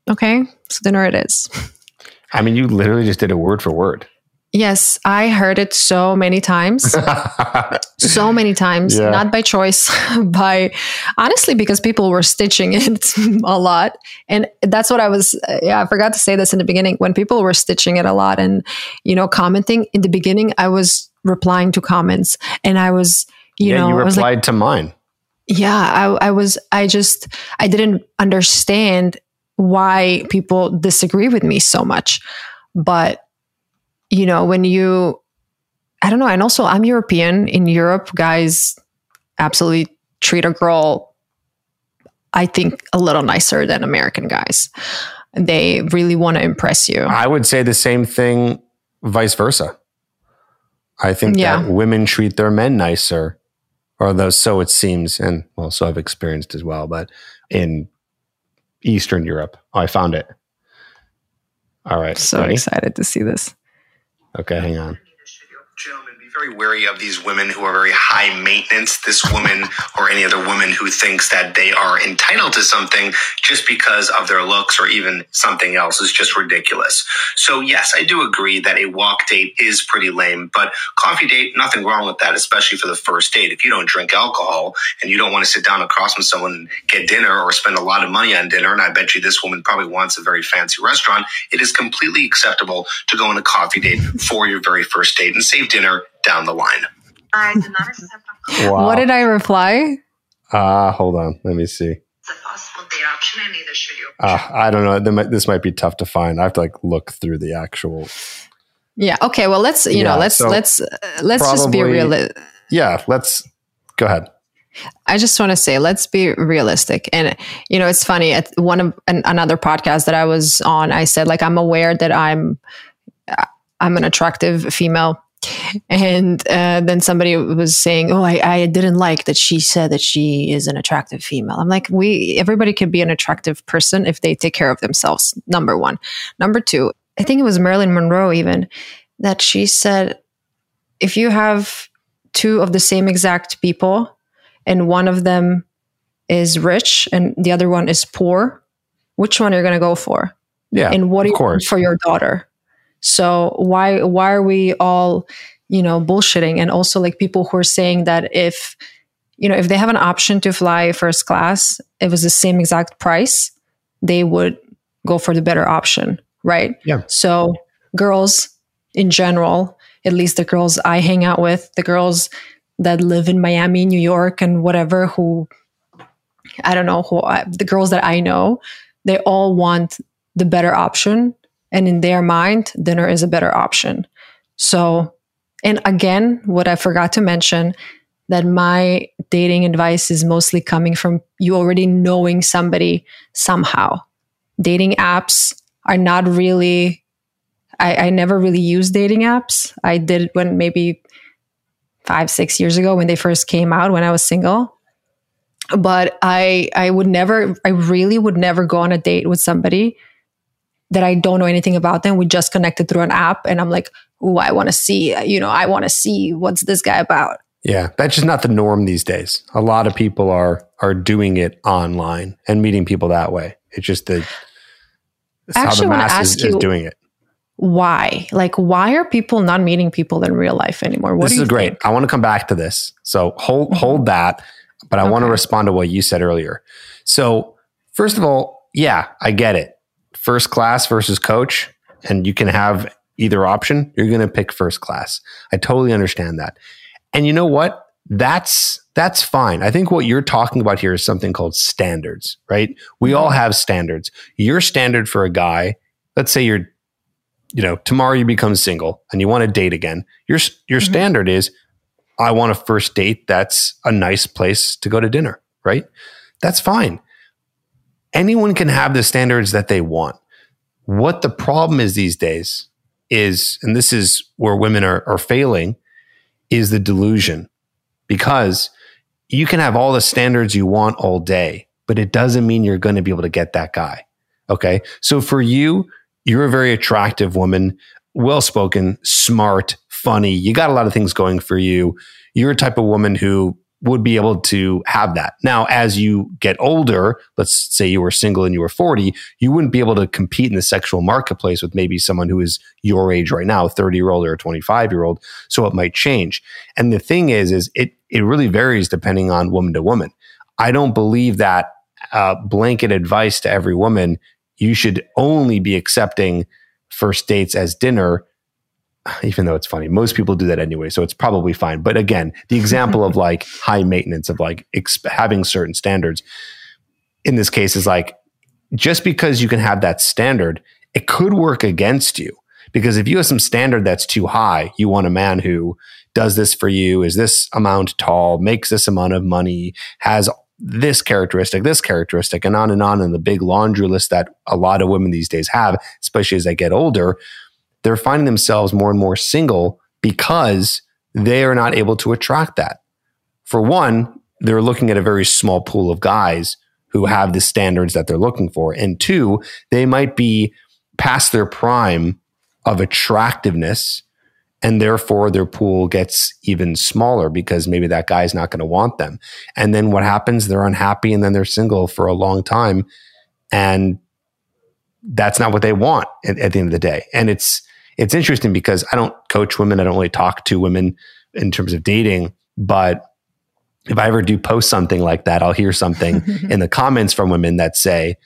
Okay. So dinner it is. I mean, you literally just did it word for word. Yes, I heard it so many times. so many times, Yeah. not by choice, by honestly because people were stitching it a lot, and that's what I was. uh, yeah, I forgot to say this in the beginning. When people were stitching it a lot and you know commenting in the beginning, I was replying to comments, and I was you yeah, know you I was like, replied to mine. yeah, I, I was. I just I didn't understand why people disagree with me so much, but you know when you i don't know and also i'm european in europe guys absolutely treat a girl I think, a little nicer than American guys. They really want to impress you. I would say the same thing, vice versa. I think Yeah. that women treat their men nicer, or though so it seems, and well, so I've experienced as well. But in Eastern Europe, oh, I found it. All right, So ready? excited to see this. Okay, hang on. Very wary of these women who are very high maintenance. This woman or any other woman who thinks that they are entitled to something just because of their looks or even something else is just ridiculous. So yes, I do agree that a walk date is pretty lame, but coffee date, nothing wrong with that, especially for the first date. If you don't drink alcohol and you don't want to sit down across from someone and get dinner or spend a lot of money on dinner, and I bet you this woman probably wants a very fancy restaurant, it is completely acceptable to go on a coffee date for your very first date and save dinner down the line. I do not accept Wow. What did I reply? Ah, hold on. Let me see. possible date option, and neither should you. Uh, I don't know. This might be tough to find. I have to like look through the actual. Yeah. Okay. Well, let's you Yeah, know let's so let's uh, let's just be probably- real. Yeah, let's go ahead. I just want to say, let's be realistic. And you know, it's funny. At one of an, another podcast that I was on, I said like I'm aware that I'm I'm an attractive female. And uh, then somebody was saying, "Oh, I, I didn't like that she said that she is an attractive female." I'm like, we everybody can be an attractive person if they take care of themselves. Number one. Number two, I think it was Marilyn Monroe even that she said, if you have two of the same exact people and one of them is rich and the other one is poor, which one are you going to go for? Yeah, and what do of you want course. for your daughter? So why why are we all you know bullshitting? And also like people who are saying that if you know if they have an option to fly first class, it was the same exact price, they would go for the better option, right? Yeah. So girls in general, at least the girls I hang out with, the girls that live in Miami, New York, and whatever, who I don't know who I, the girls that I know, they all want the better option, and in their mind, dinner is a better option. So, and again, what I forgot to mention that my dating advice is mostly coming from you already knowing somebody somehow. Dating apps are not really I, I never really used dating apps. I did when maybe five, six years ago when they first came out when I was single. But I I would never I really would never go on a date with somebody that I don't know anything about them. We just connected through an app and I'm like, oh, I want to see, you know, I want to see what's this guy about. Yeah, that's just not the norm these days. A lot of people are are doing it online and meeting people that way. It's just the it's how the actually wanna mass is, ask is you- doing it. Why? Like, why are people not meeting people in real life anymore? What this is great. think? I want to come back to this. So hold Mhm. hold that, but I want to respond to what you said earlier. So first of all, yeah, I get it. First class versus coach, and you can have either option. You're going to pick first class. I totally understand that. And you know what? That's that's fine. I think what you're talking about here is something called standards, right? We all Mm-hmm. have standards. Your standard for a guy, let's say you're you know, tomorrow you become single and you want to date again. Your your Mhm. standard is I want a first date that's a nice place to go to dinner, right? That's fine. Anyone can have the standards that they want. What the problem is these days is, and this is where women are, are failing, is the delusion. Because you can have all the standards you want all day, but it doesn't mean you're going to be able to get that guy. Okay. So for you, you're a very attractive woman, well spoken, smart, funny. You got a lot of things going for you. You're a type of woman who would be able to have that. Now, as you get older, let's say you were single and you were 40, you wouldn't be able to compete in the sexual marketplace with maybe someone who is your age right now, a 30 year old or a 25 year old. So it might change. And the thing is, is it, it really varies depending on woman to woman. I don't believe that uh, blanket advice to every woman you should only be accepting first dates as dinner even though it's funny most people do that anyway so it's probably fine. But again the example of like high maintenance of like exp- having certain standards in this case is like just because you can have that standard it could work against you. Because if you have some standard that's too high you want a man who does this for you is this amount tall makes this amount of money has this characteristic, this characteristic, and on and on, and the big laundry list that a lot of women these days have, especially as they get older, they're finding themselves more and more single because they are not able to attract that. For one, they're looking at a very small pool of guys who have the standards that they're looking for. And two, they might be past their prime of attractiveness and therefore their pool gets even smaller because maybe that guy's not going to want them. And then what happens? They're unhappy and then they're single for a long time. And that's not what they want at, at the end of the day. And it's, it's interesting because I don't coach women. I don't really talk to women in terms of dating, but if I ever do post something like that, I'll hear something in the comments from women that say,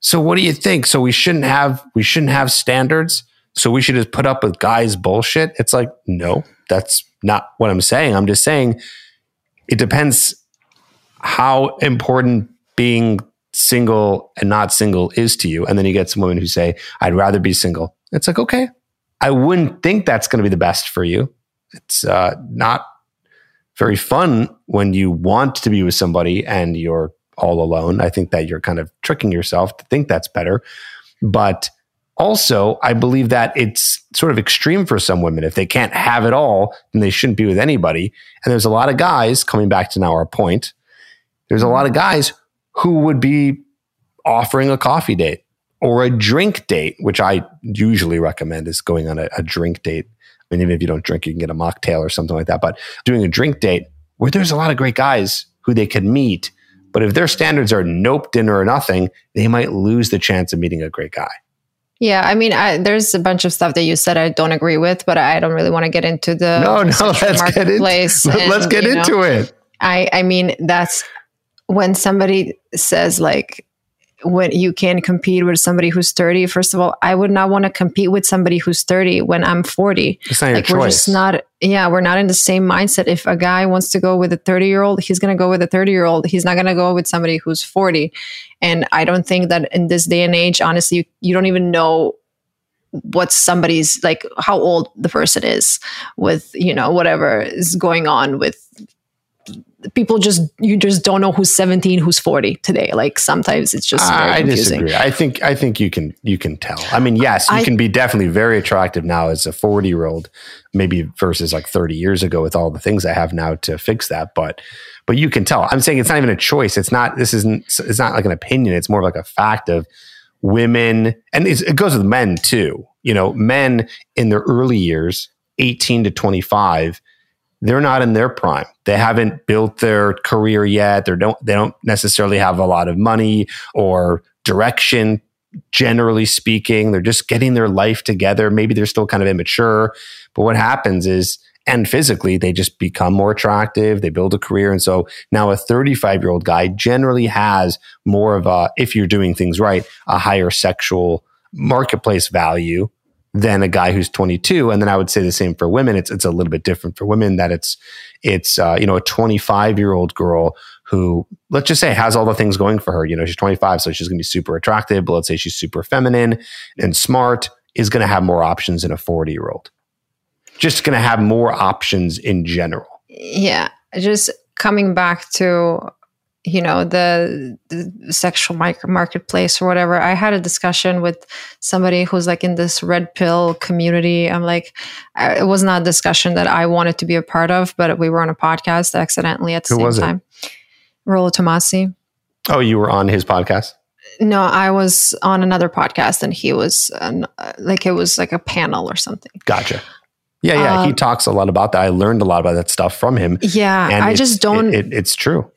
"So what do you think? So we shouldn't have we shouldn't have standards? So we should just put up with guys bullshit?" It's like, "No, that's not what I'm saying. I'm just saying it depends how important being single and not single is to you." And then you get some women who say, "I'd rather be single." It's like, "Okay, I wouldn't think that's going to be the best for you. It's uh, not very fun when you want to be with somebody and you're all alone. I think that you're kind of tricking yourself to think that's better. But also, I believe that it's sort of extreme for some women. If they can't have it all, then they shouldn't be with anybody. And there's a lot of guys, coming back to now our point, there's a lot of guys who would be offering a coffee date or a drink date, which I usually recommend is going on a, a drink date. I mean, even if you don't drink, you can get a mocktail or something like that. But doing a drink date where there's a lot of great guys who they could meet. But if their standards are nope, dinner or nothing, they might lose the chance of meeting a great guy. Yeah, I mean, I, there's a bunch of stuff that you said I don't agree with, but I don't really want to get into the No, no, let's get, in, marketplace let- let's and, get you know, into it. I, I mean, that's when somebody says like when you can compete with somebody who's 30. First of all, I would not want to compete with somebody who's 30 when I'm 40. It's not your Like we're choice. just not, yeah, we're not in the same mindset. If a guy wants to go with a 30 year old, he's going to go with a 30 year old. He's not going to go with somebody who's 40. And I don't think that in this day and age, honestly, you, you don't even know what somebody's like how old the person is with you know whatever is going on with people just you just don't know who's 17 who's 40 today like sometimes it's just very I confusing disagree. I think I think you can you can tell. I mean, yes, you I- can be definitely very attractive now as a 40 year old, maybe versus like 30 years ago with all the things I have now to fix that. But but you can tell. I'm saying it's not even a choice. It's not this isn't it's not like an opinion. It's more like a fact of women and it's, it goes with men too. You know, men in their early years, 18 to 25, they're not in their prime. They haven't built their career yet. They don't they don't necessarily have a lot of money or direction generally speaking. They're just getting their life together. Maybe they're still kind of immature, but what happens is and physically they just become more attractive, they build a career and so now a 35-year-old guy generally has more of a if you're doing things right, a higher sexual marketplace value than a guy who's 22 and then i would say the same for women. It's it's a little bit different for women that it's it's uh, you know a 25 year old girl who let's just say has all the things going for her. You know she's 25 so she's going to be super attractive but let's say she's super feminine and smart is going to have more options than a 40 year old just going to have more options in general. Yeah just coming back to you know the, the sexual marketplace or whatever i had a discussion with somebody who's like in this red pill community i'm like it was not a discussion that i wanted to be a part of but we were on a podcast accidentally at the Who same was it? time Rollo Tomassi. oh you were on his podcast No, I was on another podcast and he was an, like it was like a panel or something. gotcha yeah yeah he Um, talks a lot about that i learned a lot about that stuff from him Yeah, and I just don't. it, it, it's true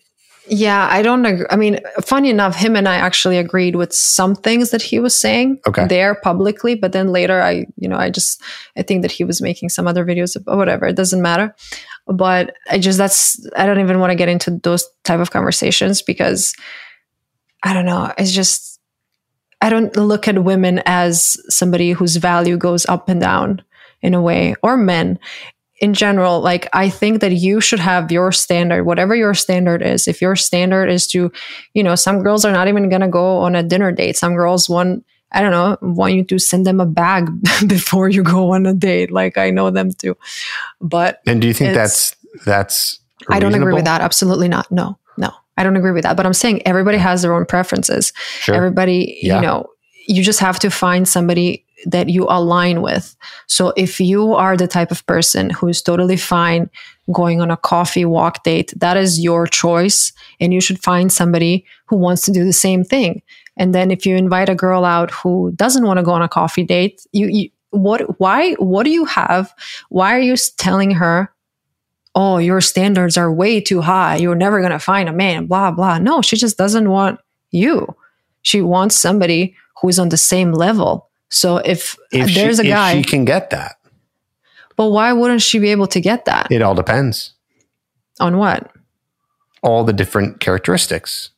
yeah, I don't. Agree. I mean, funny enough, him and I actually agreed with some things that he was saying Okay. there publicly, but then later, I, you know, I just I think that he was making some other videos or whatever. It doesn't matter. But I just that's I don't even want to get into those type of conversations because I don't know. It's just I don't look at women as somebody whose value goes up and down in a way, or men in general. Like I think that you should have your standard, whatever your standard is. If your standard is to, you know, some girls are not even gonna go on a dinner date. Some girls want I don't know, want you to send them a bag before you go on a date. Like I know them too. But And do you think that's that's I don't agree with that. Absolutely not. No, no. I don't agree with that. But I'm saying everybody has their own preferences. Sure. Everybody, Yeah. you know, you just have to find somebody that you align with. So if you are the type of person who is totally fine going on a coffee walk date, that is your choice. And you should find somebody who wants to do the same thing. And then if you invite a girl out who doesn't want to go on a coffee date, you, you what why what do you have? Why are you telling her, "Oh, your standards are way too high. You're never going to find a man." blah blah. No, she just doesn't want you. She wants somebody who's on the same level. So if, If there's she, a guy, if she can get that, but why wouldn't she be able to get that? it all depends. on what? All the different characteristics.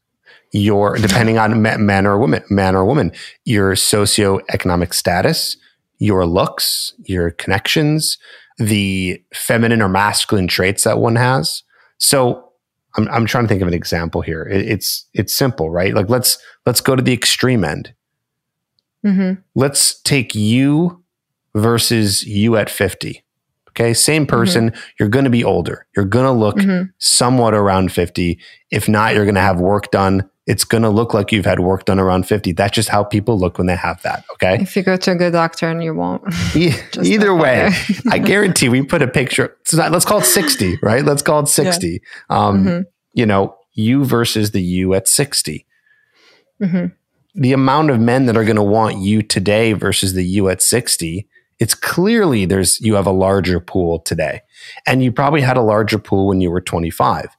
Your depending on man or woman, man or woman, your socioeconomic status, your looks, your connections, the feminine or masculine traits that one has. So I'm, I'm trying to think of an example here. It, it's it's simple, right? Like let's let's go to the extreme end. Hmm let's take you versus you at 50. Okay. Same person. You're going to be older. You're going to look hmm somewhat around 50. If not, you're going to have work done. It's going to look like you've had work done around 50. That's just how people look when they have that. Okay. If you go to a good doctor and you won't. Either way, I guarantee we put a picture. That- let's call it 60, right? Let's call it 60. Um, Mhm. You know, you versus the you at 60. The amount of men that are going to want you today versus the you at 60 it's clearly there's you have a larger pool today. And you probably had a larger pool when you were 25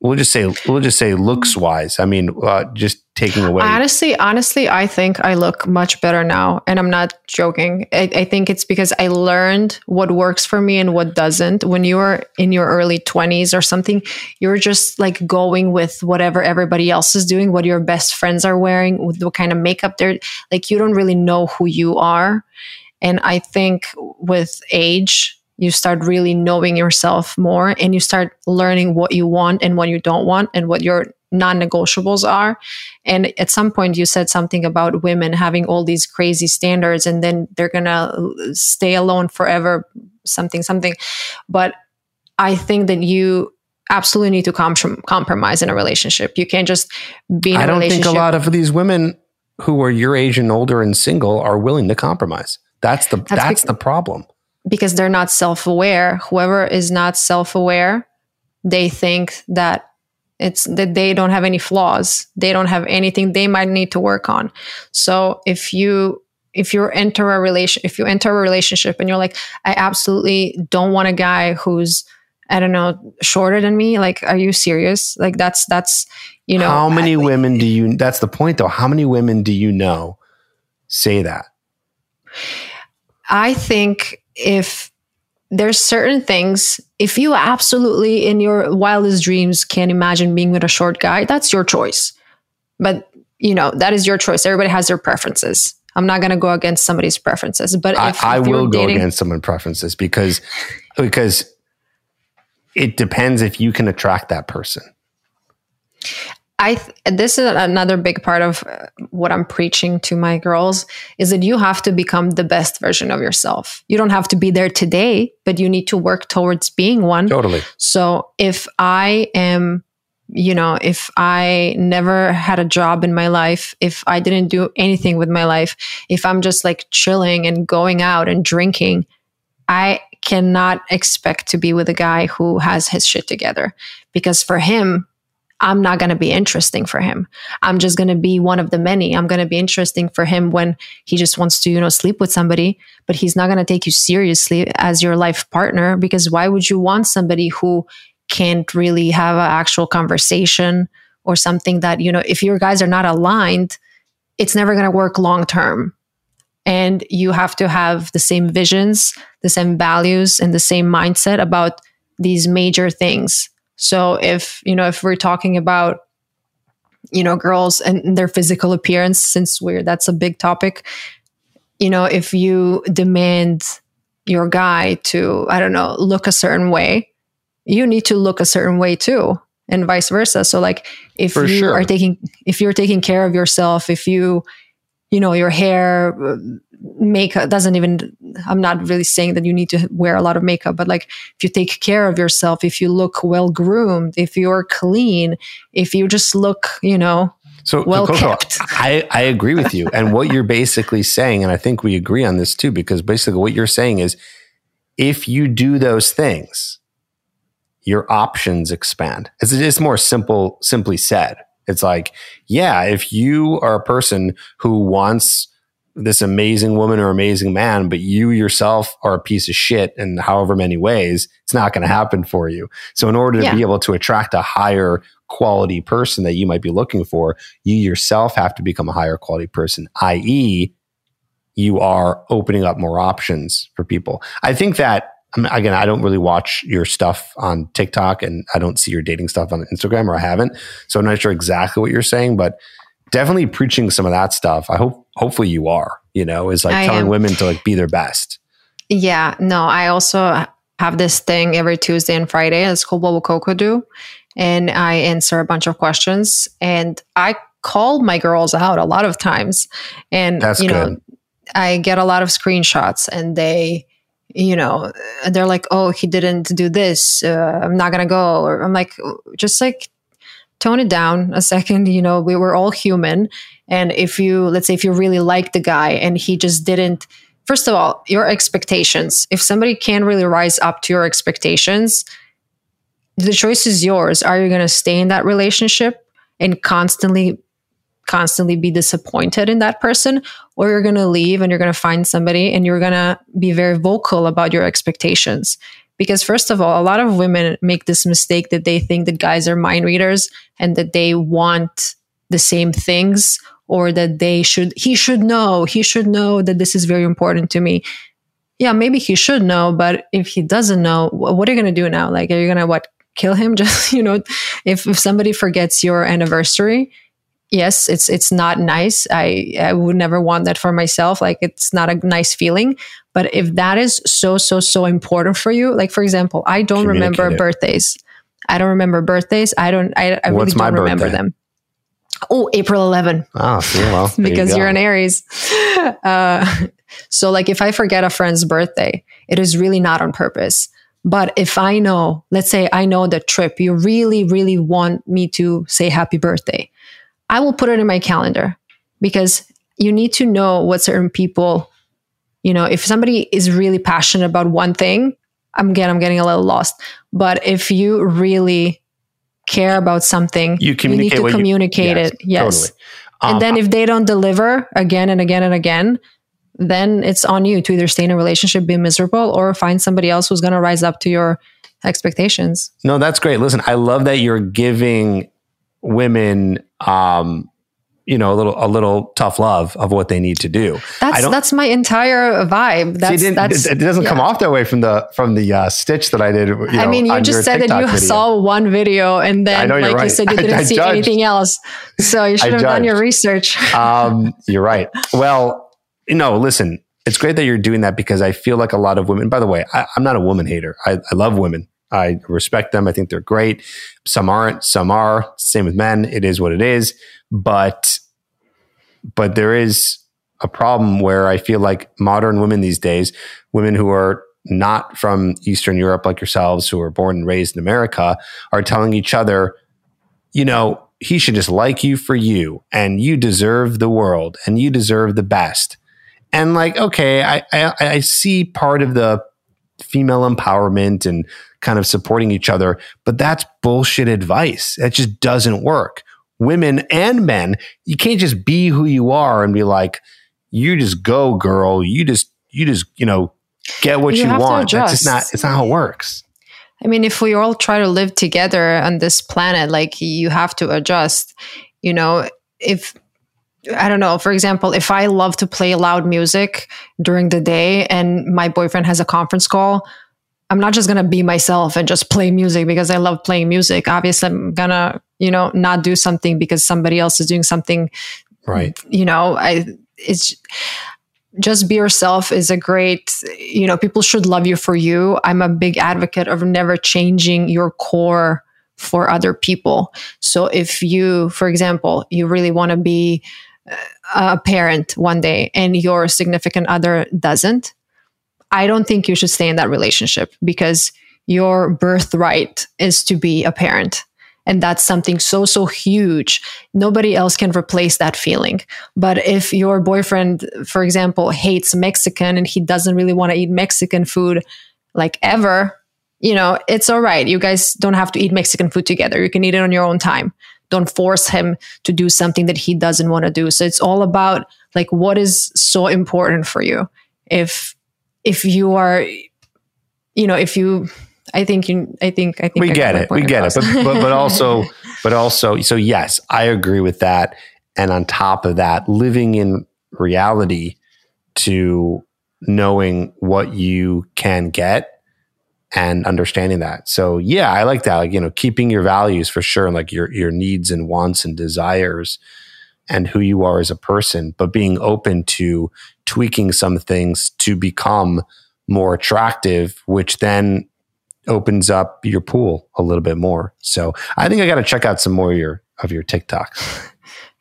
we'll just say we'll just say looks wise i mean uh, just taking away Honestly, honestly, I think I look much better now, and I'm not joking. I, I think it's because I learned what works for me and what doesn't. When you are in your early 20s or something, you're just like going with whatever everybody else is doing, what your best friends are wearing, what kind of makeup they're like. You don't really know who you are, and I think with age. You start really knowing yourself more and you start learning what you want and what you don't want and what your non negotiables are. And at some point, you said something about women having all these crazy standards and then they're going to stay alone forever, something, something. But I think that you absolutely need to com- compromise in a relationship. You can't just be in a i don't think a lot of these women who are your age and older and single are willing to compromise that's the that's, bec- the problem because they're not self-aware. Whoever is not self-aware they think that it's that they don't have any flaws. They don't have anything they might need to work on. So if you if you enter a relation if you enter a relationship and you're like i absolutely don't want a guy who's i don't know shorter than me like are you serious? Like that's that's you know how many I- women do you that's the point though. How many women do you know say that? I think if there's certain things, if you absolutely in your wildest dreams can't imagine being with a short guy, that's your choice. But you know, that is your choice. Everybody has their preferences. I'm not going to go against somebody's preferences, but I, if, I if will go against someone's preferences because because it depends if you can attract that person. I th- this is another big part of uh, what I'm preaching to my girls is that you have to become the best version of yourself. You don't have to be there today, but you need to work towards being one. Totally. So if I am, you know, if I never had a job in my life, if I didn't do anything with my life, if I'm just like chilling and going out and drinking, I cannot expect to be with a guy who has his shit together because for him, I'm not going to be interesting for him. I'm just going to be one of the many. I'm going to be interesting for him when he just wants to, you know, sleep with somebody, but he's not going to take you seriously as your life partner because why would you want somebody who can't really have an actual conversation or something that, you know, if your guys are not aligned, it's never going to work long term. And you have to have the same visions, the same values, and the same mindset about these major things. So if, you know, if we're talking about, you know, girls and their physical appearance, since we're that's a big topic, you know, if you demand your guy to, I don't know, look a certain way, you need to look a certain way too. And vice versa. So like if For you sure. are taking if you're taking care of yourself, if you you know your hair makeup doesn't even i'm not really saying that you need to wear a lot of makeup but like if you take care of yourself if you look well groomed if you're clean if you just look you know So, Well Coco, kept. I, I agree with you. and what you're basically saying, and I think we agree on this too, because basically what you're saying is if you do those things, your options expand. It's just more simple, simply said. It's like, yeah, if you are a person who wants this amazing woman or amazing man, but you yourself are a piece of shit in however many ways, it's not going to happen for you. So, in order to Yeah. be able to attract a higher quality person that you might be looking for, you yourself have to become a higher quality person, i.e., you are opening up more options for people. I think that, I mean, again, I don't really watch your stuff on TikTok and I don't see your dating stuff on Instagram or I haven't. So I'm not sure exactly what you're saying, but definitely preaching some of that stuff. I hope, hopefully you are, you know, is like I telling am. women to like be their best. Yeah, no, I also have this thing every Tuesday and Friday. It's called What Will Coco Do? And I answer a bunch of questions. And I call my girls out a lot of times. And, That's you good. know, I get a lot of screenshots and they, you know, they're like, oh, he didn't do this. Uh, I'm not going to go. Or I'm like, just like tone it down a second. You know, we were all human. And if you, let's say, if you really like the guy and he just didn't, first of all, your expectations. If somebody can't really rise up to your expectations, the choice is yours. Are you going to stay in that relationship and constantly, constantly be disappointed in that person? Or you're going to leave and you're going to find somebody and you're going to be very vocal about your expectations. Because, first of all, a lot of women make this mistake that they think that guys are mind readers and that they want the same things or that they should, he should know, he should know that this is very important to me. Yeah, maybe he should know, but if he doesn't know, what are you going to do now? Like, are you going to what? Kill him? Just, you know, if, if somebody forgets your anniversary, yes, it's, it's not nice. I, I would never want that for myself. Like, it's not a nice feeling. But if that is so, so, so important for you, like, for example, I don't remember birthdays. I don't remember birthdays. I don't, I, I really don't remember birthday? them. Oh, April 11 Oh, well, because you are an Aries. Uh, so, like, if I forget a friend's birthday, it is really not on purpose. But if I know, let's say I know the trip, you really, really want me to say happy birthday, I will put it in my calendar because you need to know what certain people, you know, if somebody is really passionate about one thing, I'm again, I'm getting a little lost. But if you really care about something, You need to what you- communicate yes, it. Yes. Totally. Um, and then if they don't deliver again and again and again, then it's on you to either stay in a relationship, be miserable, or find somebody else who's going to rise up to your expectations. No, that's great. Listen, I love that you're giving women, um, you know, a little a little tough love of what they need to do. I That's that's my entire vibe. See, That's it, didn't- that's. it doesn't come off that way from the from the uh, stitch that I did. You know, I mean, you just said that you video. saw one video and I then, like you said, you didn't I see judged. anything else. So you should have done your research. um, you're right. Well, know, listen, it's great that you're doing that because I feel like a lot of women. By the way, I, I'm not a woman hater. I, I love women. I respect them. I think they're great. Some aren't. Some are. Same with men. It is what it is. But but there is a problem where I feel like modern women these days, women who are not from Eastern Europe like yourselves, who are born and raised in America, are telling each other, you know, he should just like you for you and you deserve the world and you deserve the best. And like, okay, I, I, I see part of the female empowerment and kind of supporting each other, but that's bullshit advice. That just doesn't work. Women and men, you can't just be who you are and be like, you just go, girl. You just, you just, you know, get what You you, want. That's just not, it's not how it works. I mean, if we all try to live together on this planet, like you have to adjust. You know, if I don't know, for example, if I love to play loud music during the day and my boyfriend has a conference call, I'm not just going to be myself and just play music because I love playing music. Obviously, I'm going to, you know, not do something because somebody else is doing something Right. you know i it's just be yourself is a great you know people should love you for you i'm a big advocate of never changing your core for other people so if you for example you really want to be uh, a parent one day and your significant other doesn't, I don't think you should stay in that relationship because your birthright is to be a parent. And that's something so, so huge. Nobody else can replace that feeling. But if your boyfriend, for example, hates Mexican and he doesn't really want to eat Mexican food like ever, you know, it's all right. You guys don't have to eat Mexican food together. You can eat it on your own time. Don't force him to do something that he doesn't want to do. So it's all about like what is so important for you. If if you are you know, if you I think you I think I think we I get it. We get it. But, but but also but also so yes, I agree with that. And on top of that, living in reality to knowing what you can get and understanding that. So yeah, I like that. Like, you know, keeping your values for sure, and like your your needs and wants and desires and who you are as a person, but being open to tweaking some things to become more attractive, which then opens up your pool a little bit more. So I think I got to check out some more of your of your TikToks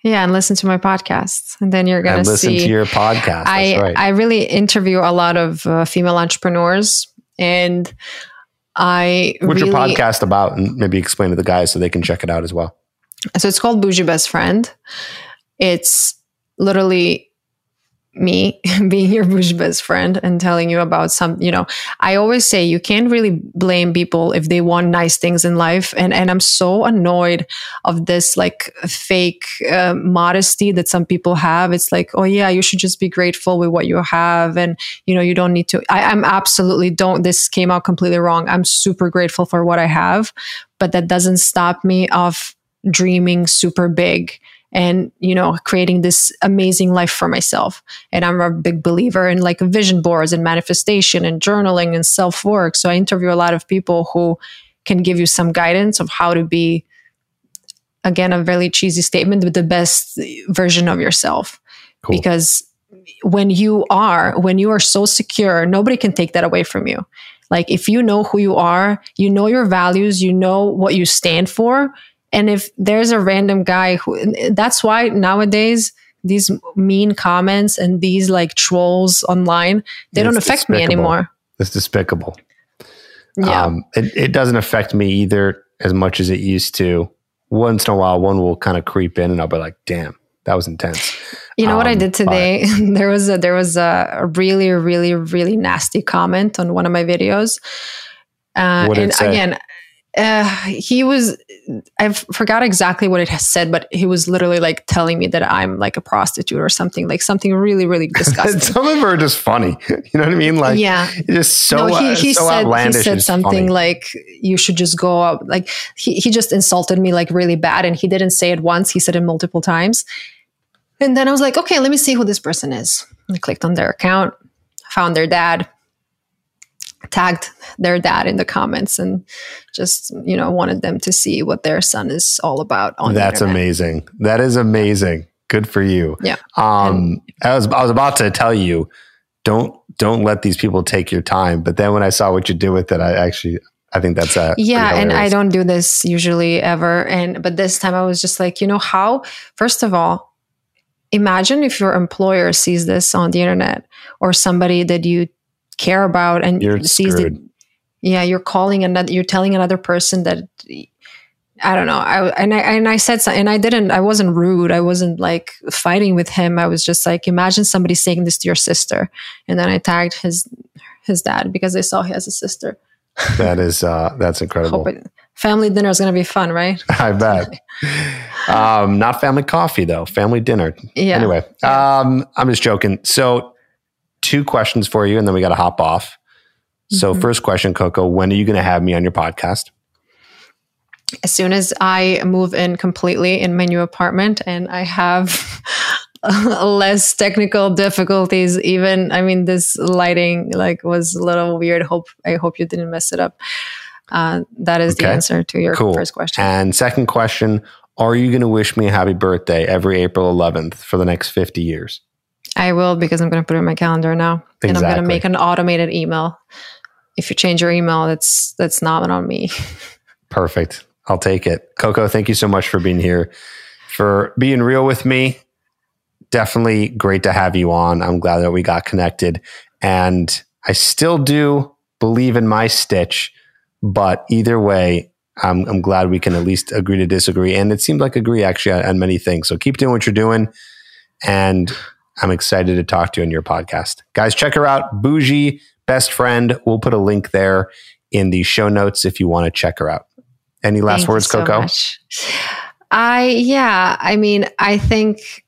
yeah, and listen to my podcasts, and then you're gonna and listen see. to your podcast. That's I right. I really interview a lot of uh, female entrepreneurs, and I What's really, your podcast about? And maybe explain to the guys so they can check it out as well. So it's called Bougie Best Friend. It's literally me being your bougie best friend and telling you about some, you know, I always say you can't really blame people if they want nice things in life. And, and I'm so annoyed of this like fake uh, modesty that some people have. It's like, oh yeah, you should just be grateful with what you have. And, you know, you don't need to, I, I'm absolutely don't, this came out completely wrong. I'm super grateful for what I have, but that doesn't stop me of dreaming super big and you know creating this amazing life for myself. And i'm a big believer in like vision boards and manifestation and journaling and self work so i interview a lot of people who can give you some guidance of how to be again a very cheesy statement but the best version of yourself. Cool. because when you are when you are so secure nobody can take that away from you. Like if you know who you are you know your values you know what you stand for and if there's a random guy who, that's why nowadays these mean comments and these like trolls online, they don't It's affect me anymore. It's despicable. Yeah. Um, it, it doesn't affect me either as much as it used to. Once in a while, one will kind of creep in, and I'll be like, "Damn, that was intense." you know what I um, did today? there was a, there was a, really, really, really nasty comment on one of my videos. Uh, What did it and again, uh, he was, I forgot exactly what it has said, but he was literally like telling me that I'm like a prostitute or something, like something really, really disgusting. Some of them are just funny. You know what I mean? Like, yeah. it's just so, no, he, uh, he so said he said something funny. like you should just go up Like he he just insulted me like really bad, and he didn't say it once. He said it multiple times. And then I was like, okay, let me see who this person is. I clicked on their account, found their dad, tagged their dad in the comments, and just you know wanted them to see what their son is all about. On That's amazing. That is amazing. Good for you. Yeah. Um, I was I was about to tell you, don't don't let these people take your time. But then when I saw what you did with it, I actually I think that's a yeah and i don't do this usually ever and but this time i was just like you know how first of all imagine if your employer sees this on the internet or somebody that you care about and You're sees screwed. the yeah you're calling another you're telling another person that i don't know i and i and i said something and i didn't i wasn't rude i wasn't like fighting with him i was just like imagine somebody saying this to your sister and then i tagged his his dad because i saw he has a sister That is uh, that's incredible. Hope it, family dinner is going to be fun, right? I bet. um, not family coffee though. Family dinner. Yeah. Anyway, um, I'm just joking. So, two questions for you, and then we got to hop off. So, Mhm. first question, Coco, when are you going to have me on your podcast? As soon as I move in completely in my new apartment and I have less technical difficulties, even I mean, this lighting like was a little weird. Hope I hope you didn't mess it up. Uh, that is the answer to your Cool. first question. And second question, are you going to wish me a happy birthday every April 11th for the next 50 years? I will because I'm going to put it in my calendar now, and I'm going to make an automated email. If you change your email, that's that's not on me. Perfect. I'll take it. Coco, thank you so much for being here, for being real with me, definitely great to have you on. I'm glad that we got connected. And I still do believe in my stitch, but either way, I'm, I'm glad we can at least agree to disagree. And it seemed like agree actually on, on many things. So keep doing what you're doing. And I'm excited to talk to you on your podcast. Guys, check her out. Bougie Best Friend. We'll put a link there in the show notes if you want to check her out. Any last Thank words, so Coco? much. I yeah, I mean, I think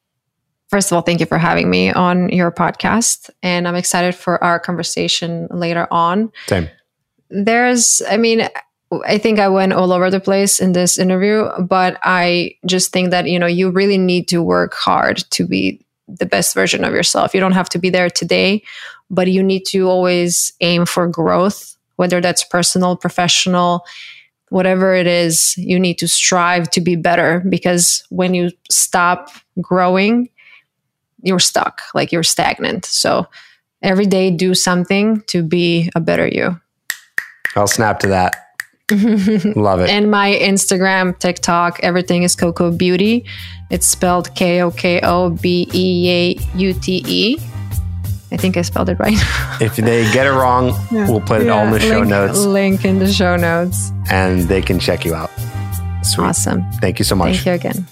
first of all, thank you for having me on your podcast, and I'm excited for our conversation later on. Same. There's, I mean, I think I went all over the place in this interview, but I just think that you know you really need to work hard to be the best version of yourself. You don't have to be there today, but you need to always aim for growth, whether that's personal, professional, whatever it is, you need to strive to be better because when you stop growing, you're stuck, like you're stagnant. So every day, do something to be a better you. I'll snap to that. Love it. and my Instagram, TikTok, everything is Koko Beaute. It's spelled K O K O B E A U T E. I think I spelled it right. if they get it wrong, we'll put it all in the show link, notes Link in the show notes. and they can check you out. Sweet. Awesome. Thank you so much. Thank you again.